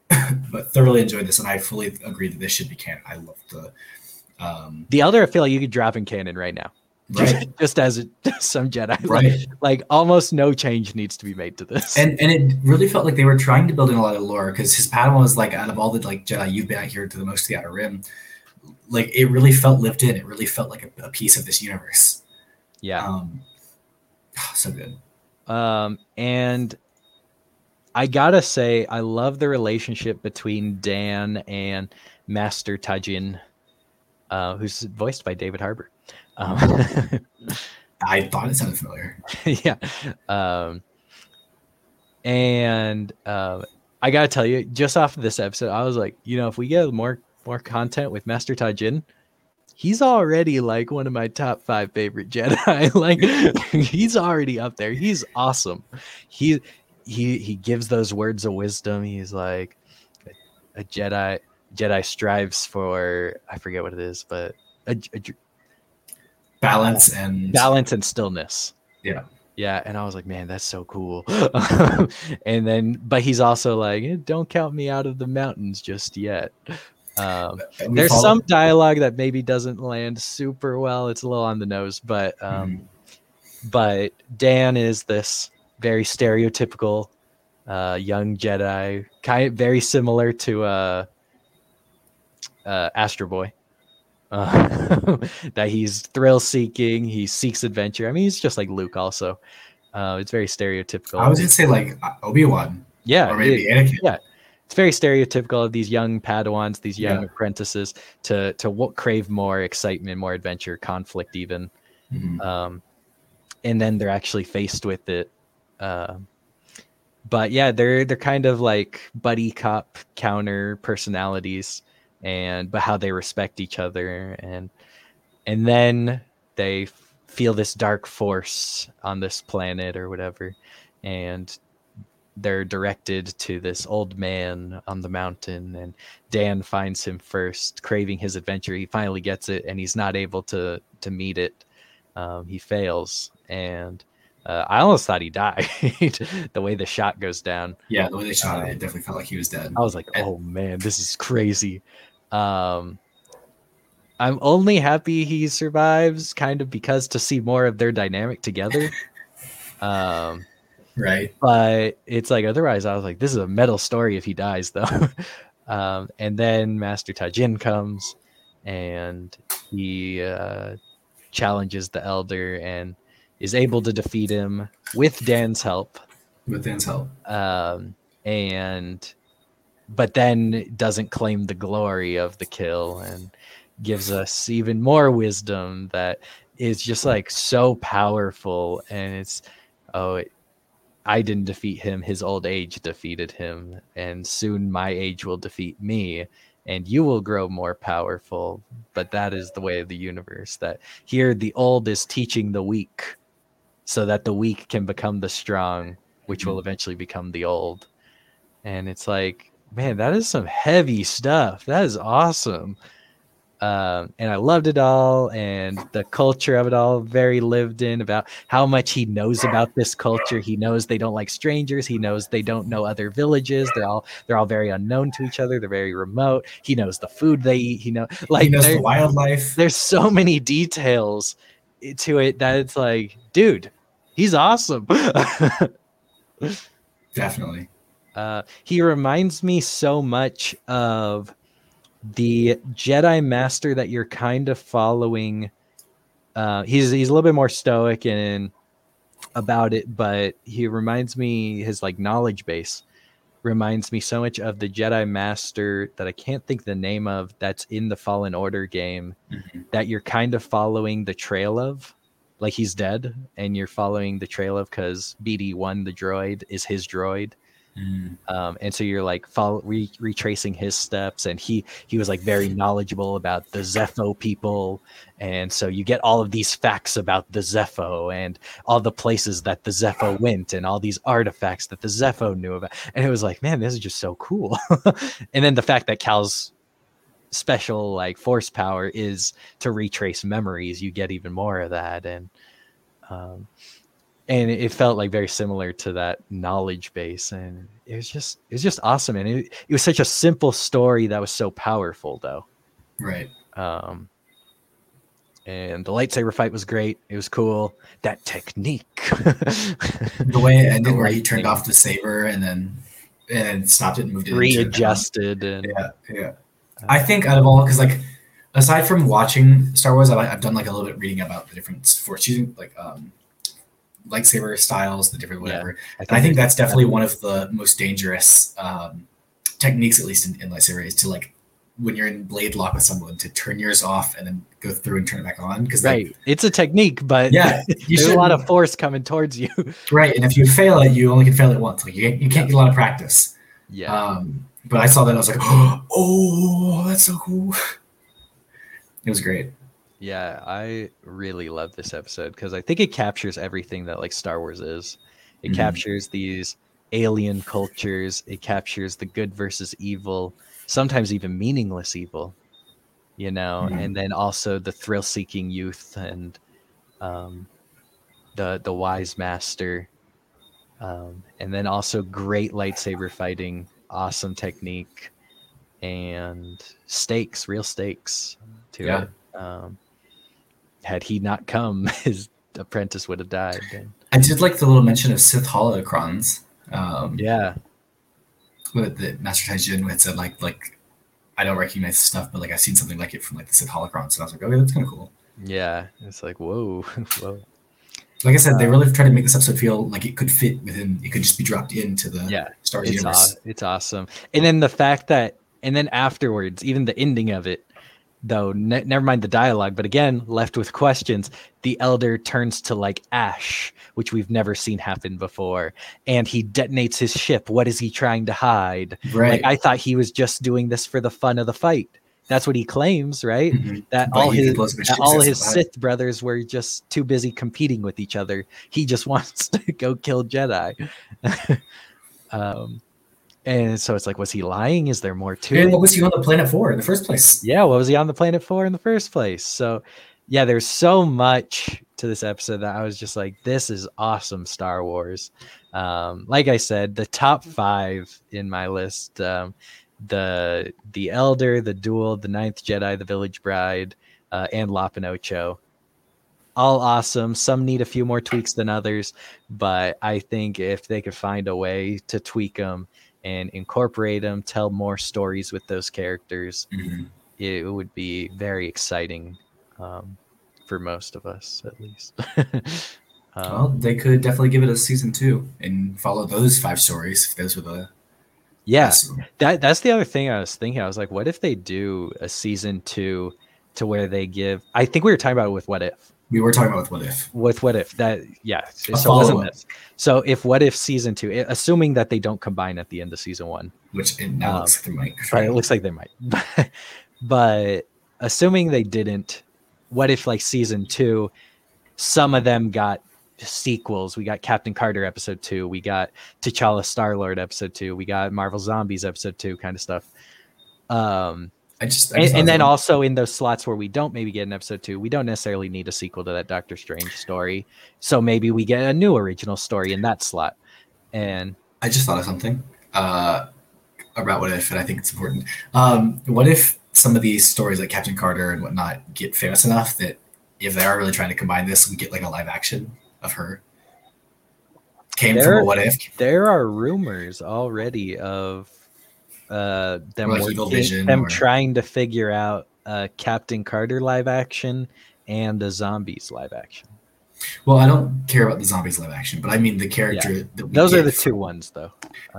but thoroughly enjoyed this, and I fully agree that this should be canon. I love the, um, The other, I feel like you could drop in canon right now, right, just as some Jedi. Like, right. like almost no change needs to be made to this. And and it really felt like they were trying to build in a lot of lore because his Padawan was like, out of all the like Jedi you've been out here to the most of the Outer Rim, like it really felt lived in. It really felt like a, a piece of this universe. yeah, Um, so good. Um, and I gotta say, I love the relationship between Dan and Master Tajin, uh, who's voiced by David Harbour. Um, I thought it sounded familiar. yeah. Um, and uh, I gotta tell you, just off of this episode, I was like, you know, if we get more more content with Master Tajin, he's already like one of my top five favorite Jedi. like he's already up there. He's awesome. He he he gives those words of wisdom. He's like a Jedi. Jedi strives for I forget what it is, but a, a Balance and balance and stillness. Yeah. Yeah, and I was like, man, that's so cool. and then, but he's also like, "Eh, don't count me out of the mountains just yet. Um, there's follow- some dialogue that maybe doesn't land super well. It's a little on the nose, but um, Mm-hmm. but Dan is this very stereotypical uh, young Jedi, kind of very similar to uh, uh, Astro Boy. Uh, that he's thrill seeking, he seeks adventure. I mean, he's just like Luke, also. Uh, it's very stereotypical. I was gonna say like Obi Wan yeah, or maybe it- Anakin. It's very stereotypical of these young Padawans, these young Yeah. apprentices to to w- crave more excitement, more adventure, conflict, even. Mhm. Um, and then they're actually faced with it. Um, but yeah, they're they're kind of like buddy cop counter personalities, and but how they respect each other, and and then they feel this dark force on this planet or whatever, and they're directed to this old man on the mountain and Dan finds him first craving his adventure. He finally gets it and he's not able to to meet it. Um, he fails and uh, I almost thought he died the way the shot goes down. Yeah, the way they shot it, it definitely felt like he was dead. I was like oh man this is crazy. Um I'm only happy he survives kind of because to see more of their dynamic together. Um, right. but it's like otherwise, I was like, this is a metal story if he dies, though. um, and then Master Tajin comes and he uh, challenges the Elder and is able to defeat him with Dan's help. With Dan's help. Um, and but then doesn't claim the glory of the kill and gives us even more wisdom that is just like so powerful and it's oh it, i didn't defeat him his old age defeated him and soon my age will defeat me and you will grow more powerful. But that is the way of the universe that here the old is teaching the weak so that the weak can become the strong which will mm-hmm. eventually become the old. And it's like man that is some heavy stuff. That is awesome um, and I loved it all, and the culture of it all very lived in about how much he knows about this culture. He knows they don't like strangers. He knows they don't know other villages. They're all they're all very unknown to each other. They're very remote. He knows the food they eat. He know like he knows there- the wildlife. there's so many details to it that it's like, dude, he's awesome. Definitely. Uh, he reminds me so much of the Jedi Master that you're kind of following. Uh, he's he's a little bit more stoic and about it, but he reminds me his like knowledge base reminds me so much of the Jedi Master that I can't think the name of that's in the Fallen Order game Mhm. that you're kind of following the trail of. Like he's dead, and you're following the trail of because BD1, the droid, is his droid Mm. um, and so you're like follow, re- retracing his steps and he he was like very knowledgeable about the Zeffo people. And so you get all of these facts about the Zeffo and all the places that the Zeffo went and all these artifacts that the Zeffo knew about. And it was like man this is just so cool. And then the fact that cal's special like force power is to retrace memories you get even more of that. And um, and it felt like very similar to that knowledge base and it was just it was just awesome and it, it was such a simple story that was so powerful though. Right. um and the lightsaber fight was great. It was cool. That technique. The way it ended, where he turned off the saber and then and stopped it and moved it readjusted and Yeah, yeah. I think out of all, because like aside from watching Star Wars, I've, I've done like a little bit reading about the different force using like um lightsaber styles, the different Yeah, whatever. And I think that's definitely one of the most dangerous um, techniques, at least in, in lightsaber, is to like when you're in blade lock with someone to turn yours off and then go through and turn it back on. Because right it's a technique but yeah, you there's a lot of force coming towards you right. And if you fail it, you only can fail it once. Like you, you can't get a lot of practice. yeah Um, but I saw that and I was like, oh, that's so cool. It was great. Yeah, I really love this episode because I think it captures everything that like Star Wars is. It Mhm. captures these alien cultures. It captures the good versus evil, sometimes even meaningless evil. You know, Mhm. and then also the thrill-seeking youth and um, the the wise master, um, and then also great lightsaber fighting, awesome technique, and stakes, real stakes to Yeah. it. Um, had he not come, his apprentice would have died. And, I did like the little mention of Sith holocrons. Um, yeah, with the Master Tajin had said like like I don't recognize the stuff, but like I've seen something like it from like the Sith holocrons, and I was like, okay, that's kind of cool. yeah. It's like whoa, whoa. Like I said, they really tried to make this episode feel like it could fit within. It could just be dropped into the Yeah, Star Wars It's universe. aw- it's awesome. And then the fact that, and then afterwards, even the ending of it, though. Ne- never mind the dialogue, but again, left with questions. The elder turns to like ash, which we've never seen happen before, and he detonates his ship. What is he trying to hide? Right. Like I thought he was just doing this for the fun of the fight. That's what he claims, right? Mhm. That all his blows up his all his. Sith brothers were just too busy competing with each other. He just wants to go kill Jedi. um, and so it's like, was he lying? Is there more to And it? what was he on the planet for in the first place? Yeah, what was he on the planet for in the first place? So, yeah, there's so much to this episode that I was just like, this is awesome Star Wars. Um, like I said, the top five in my list, um, the the Elder, the Duel, the Ninth Jedi, the Village Bride, uh, and Lop and Ocho. all awesome. Some need a few more tweaks than others, but I think if they could find a way to tweak them and incorporate them, tell more stories with those characters, Mhm. it would be very exciting um, for most of us, at least. um, Well, they could definitely give it a season two and follow those five stories. If those were the yeah, that's- that that's the other thing I was thinking. I was like, what if they do a season two to where they give? I think we were talking about it with what if. We were talking about with what if. with what if that yeah. So A it wasn't this. So if what if season two assuming that they don't combine at the end of season one Which it now Um, looks like they might. but it looks like they might. But assuming they didn't what if like season two some of them got sequels. We got captain carter episode two we got t'challa star lord episode two we got marvel zombies episode two kind of stuff. Um I just, I and, just thought and then also in those slots where we don't maybe get an episode two, we don't necessarily need a sequel to that Doctor Strange story. So maybe we get a new original story in that slot. And I just thought of something uh, about what if, and I think it's important. Um, what if some of these stories like Captain Carter and whatnot get famous enough that if they are really trying to combine this, we get like a live action of her? Came from There- a what if? there are rumors already of uh, them like working- them or- trying to figure out uh, Captain Carter live action and the zombies live action. Well, I don't care about the zombies live action, but I mean the character that we Those are the from- two ones, though.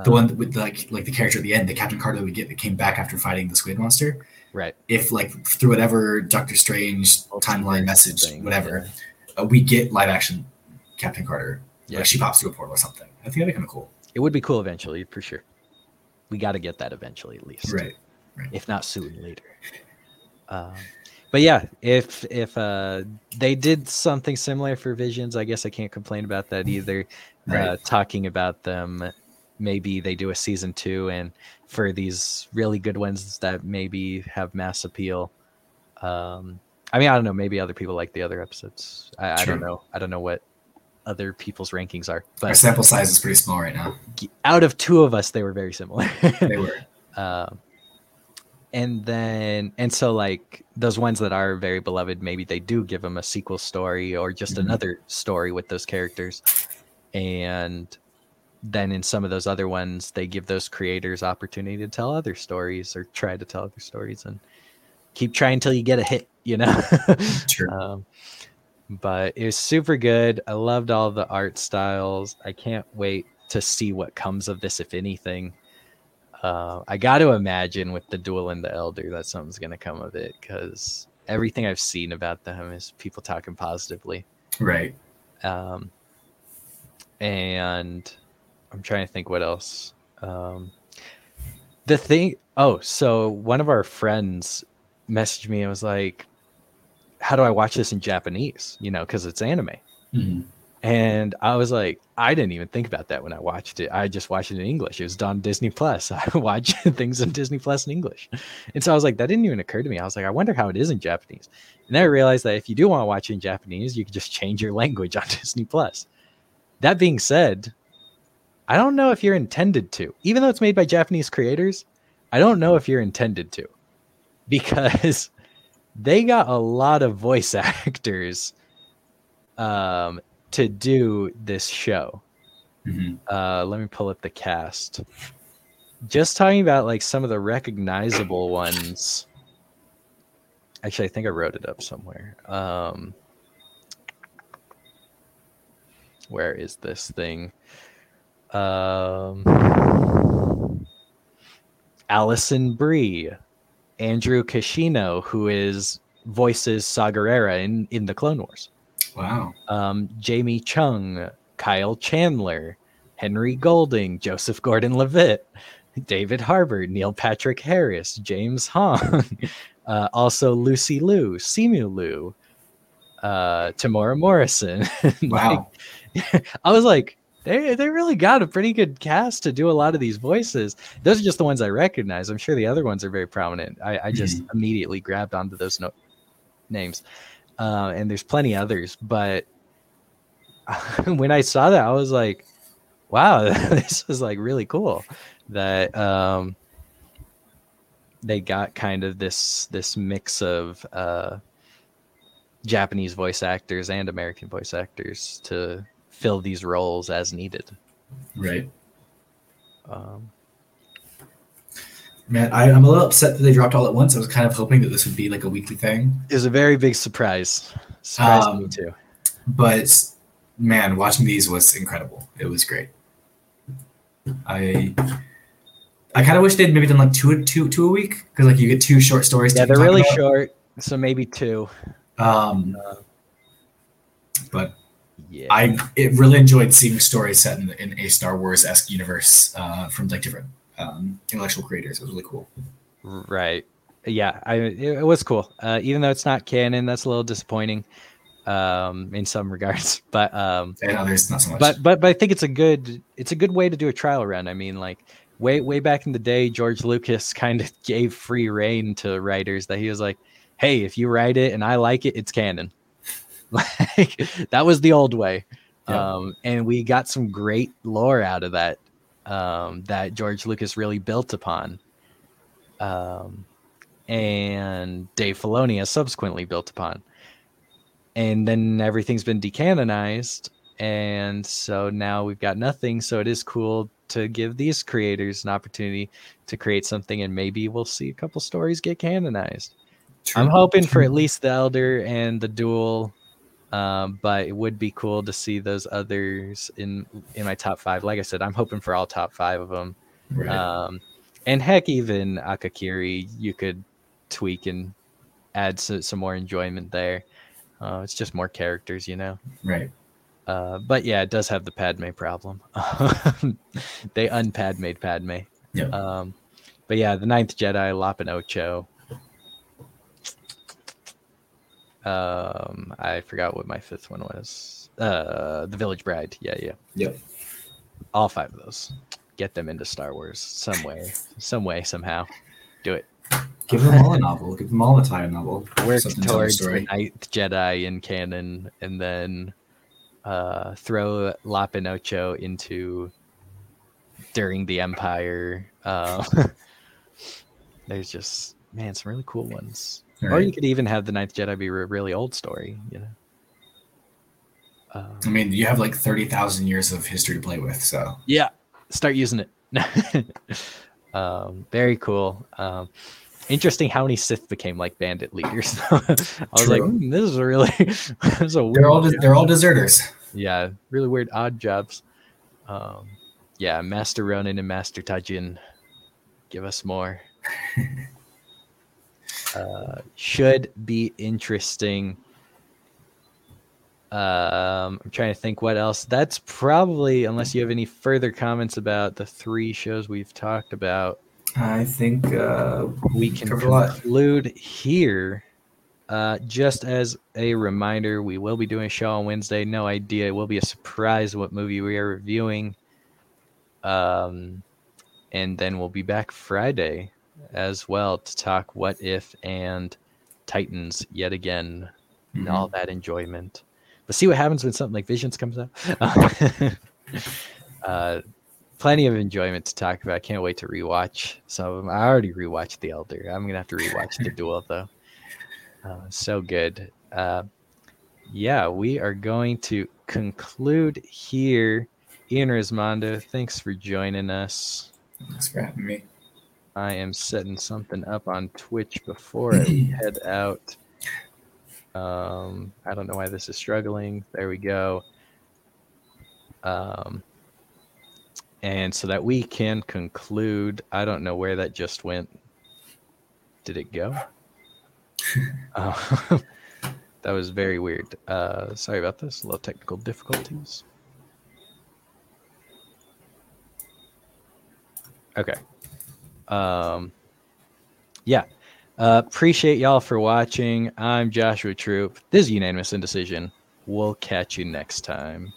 The Um, one with like like the character at the end, the Captain Carter that we get that came back after fighting the Squid Monster. right? If like through whatever Doctor Strange timeline message, thing, whatever, uh, we get live action Captain Carter. Yeah. Like she pops through a portal or something. I think that'd be kind of cool. It would be cool eventually, for sure. We got to get that eventually, at least. Right. if not soon later. Um, but yeah, if if uh, they did something similar for Visions, I guess I can't complain about that either. Uh, talking about them, maybe they do a season two, and for these really good ones that maybe have mass appeal. Um, I mean, I don't know. Maybe other people like the other episodes. I, I don't know. I don't know what other people's rankings are, But Our sample size is pretty small right now. out of two of us, they were very similar. They were. um, and then and so like those ones that are very beloved maybe they do give them a sequel story or just Mhm. another story with those characters and then in some of those other ones they give those creators opportunity to tell other stories or try to tell other stories and keep trying until you get a hit you know Sure. um, but it was super good i loved all the art styles i can't wait to see what comes of this if anything uh, I got to imagine with the duel and the elder that something's going to come of it because everything I've seen about them is people talking positively. Right. Um, and I'm trying to think what else. Um, the thing, oh, so one of our friends messaged me and was like, How do I watch this in Japanese? You know, because it's anime. Mhm. And I was like, I didn't even think about that when I watched it. I just watched it in English. It was on Disney Plus. I watch things on Disney Plus in English. And so I was like, that didn't even occur to me. I was like, I wonder how it is in Japanese. And then I realized that if you do want to watch it in Japanese, you can just change your language on Disney Plus. That being said, I don't know if you're intended to. Even though it's made by Japanese creators, I don't know if you're intended to. Because they got a lot of voice actors um to do this show. Mhm. Uh, let me pull up the cast. Just talking about like some of the recognizable ones. Actually, I think I wrote it up somewhere. Um, where is this thing? Um, Alison Brie, Andrew Kishino, who is voices Saw Gerrera in in the Clone Wars Wow. um, Jamie Chung, Kyle Chandler, Henry Golding, Joseph Gordon Levitt, David Harbour, Neil Patrick Harris, James Hong, uh, also Lucy Liu, Simu Liu, uh, Temuera Morrison. Wow. Like, I was like, they they really got a pretty good cast to do a lot of these voices. Those are just the ones I recognize. I'm sure the other ones are very prominent. I, I just immediately grabbed onto those no- names, uh, and there's plenty others. But when I saw that, I was like, "Wow, this was like really cool." That um, they got kind of this this mix of uh, Japanese voice actors and American voice actors to fill these roles as needed. Right. Um, Man, I, I'm a little upset that they dropped all at once. I was kind of hoping that this would be like a weekly thing. it was a very big surprise. Surprised Um, me too. But man, watching these was incredible. It was great. I I kind of wish they'd maybe done like two two two a week because like you get two short stories. Yeah, to they're really about. short, so maybe two. Um, Uh, but Yeah, I it really enjoyed seeing stories set in, in a Star Wars esque universe uh, from like different um, intellectual creators. It was really cool. right. Yeah, I it, was cool. Uh, even though it's not canon, that's a little disappointing um, in some regards. But um, And others not so much. but but but I think it's a good it's a good way to do a trial run. I mean, like way way back in the day, George Lucas kind of gave free reign to writers that he was like, "Hey, if you write it and I like it, it's canon." like that was the old way, Yeah. um, and we got some great lore out of that um, that George Lucas really built upon. Um, and Dave Filoni has subsequently built upon. And then everything's been decanonized, and so now we've got nothing. So it is cool to give these creators an opportunity to create something, and maybe we'll see a couple stories get canonized. True. I'm hoping for at least the Elder and the Duel, um, but it would be cool to see those others in in my top five. Like I said, I'm hoping for all top five of them. Right. Um, and heck, even Akakiri, you could tweak and add so, some more enjoyment there. Uh, it's just more characters, you know. right. Uh, but yeah, it does have the Padme problem. they unpadmade Padme. Yeah. Um, but yeah, the Ninth Jedi, Lop and Ocho. Um, I forgot what my fifth one was. Uh, the Village Bride. Yeah, yeah. Yep. All five of those. Get them into Star Wars some way, some way, somehow. Do it. Give them all a novel. Give them all a tie novel. Work Something to towards the story. Ninth Jedi in canon, and then uh, throw Lop and Ocho into during the Empire. Uh, there's just man, some really cool ones. Or you could even have the Ninth Jedi be a really old story, you know. Um, I mean, you have like thirty thousand years of history to play with, so yeah, start using it. um, very cool. Um, interesting how many Sith became like bandit leaders. I was like. "Hmm, this is a really, this is a weird they're all they're all deserters. yeah, really weird odd jobs. Um, yeah, Master Ronin and Master Tajin, give us more. Uh, should be interesting. Um, I'm trying to think what else. That's probably, unless you have any further comments about the three shows we've talked about, I think uh, we can conclude here. Uh, just as a reminder, we will be doing a show on Wednesday. No idea. It will be a surprise what movie we are reviewing. Um, and then we'll be back Friday as well to talk What If and Titans yet again. and all Mhm. that enjoyment. But see what happens when something like Visions comes out. uh, plenty of enjoyment to talk about. I can't wait to rewatch some of them. I already rewatched The Elder. I'm gonna have to rewatch The Duel though. Uh, so good. Uh, yeah, we are going to conclude here. Ian Rismondo, thanks for joining us. Thanks for having me. I am setting something up on Twitch before I head out. Um, I don't know why this is struggling. There we go. Um, and so that we can conclude. I don't know where that just went. Did it go? Uh, that was very weird. Uh, sorry about this. A little technical difficulties. Okay. Um, yeah. Uh, appreciate y'all for watching. I'm Joshua Troop. This is Unanimous Indecision. We'll catch you next time.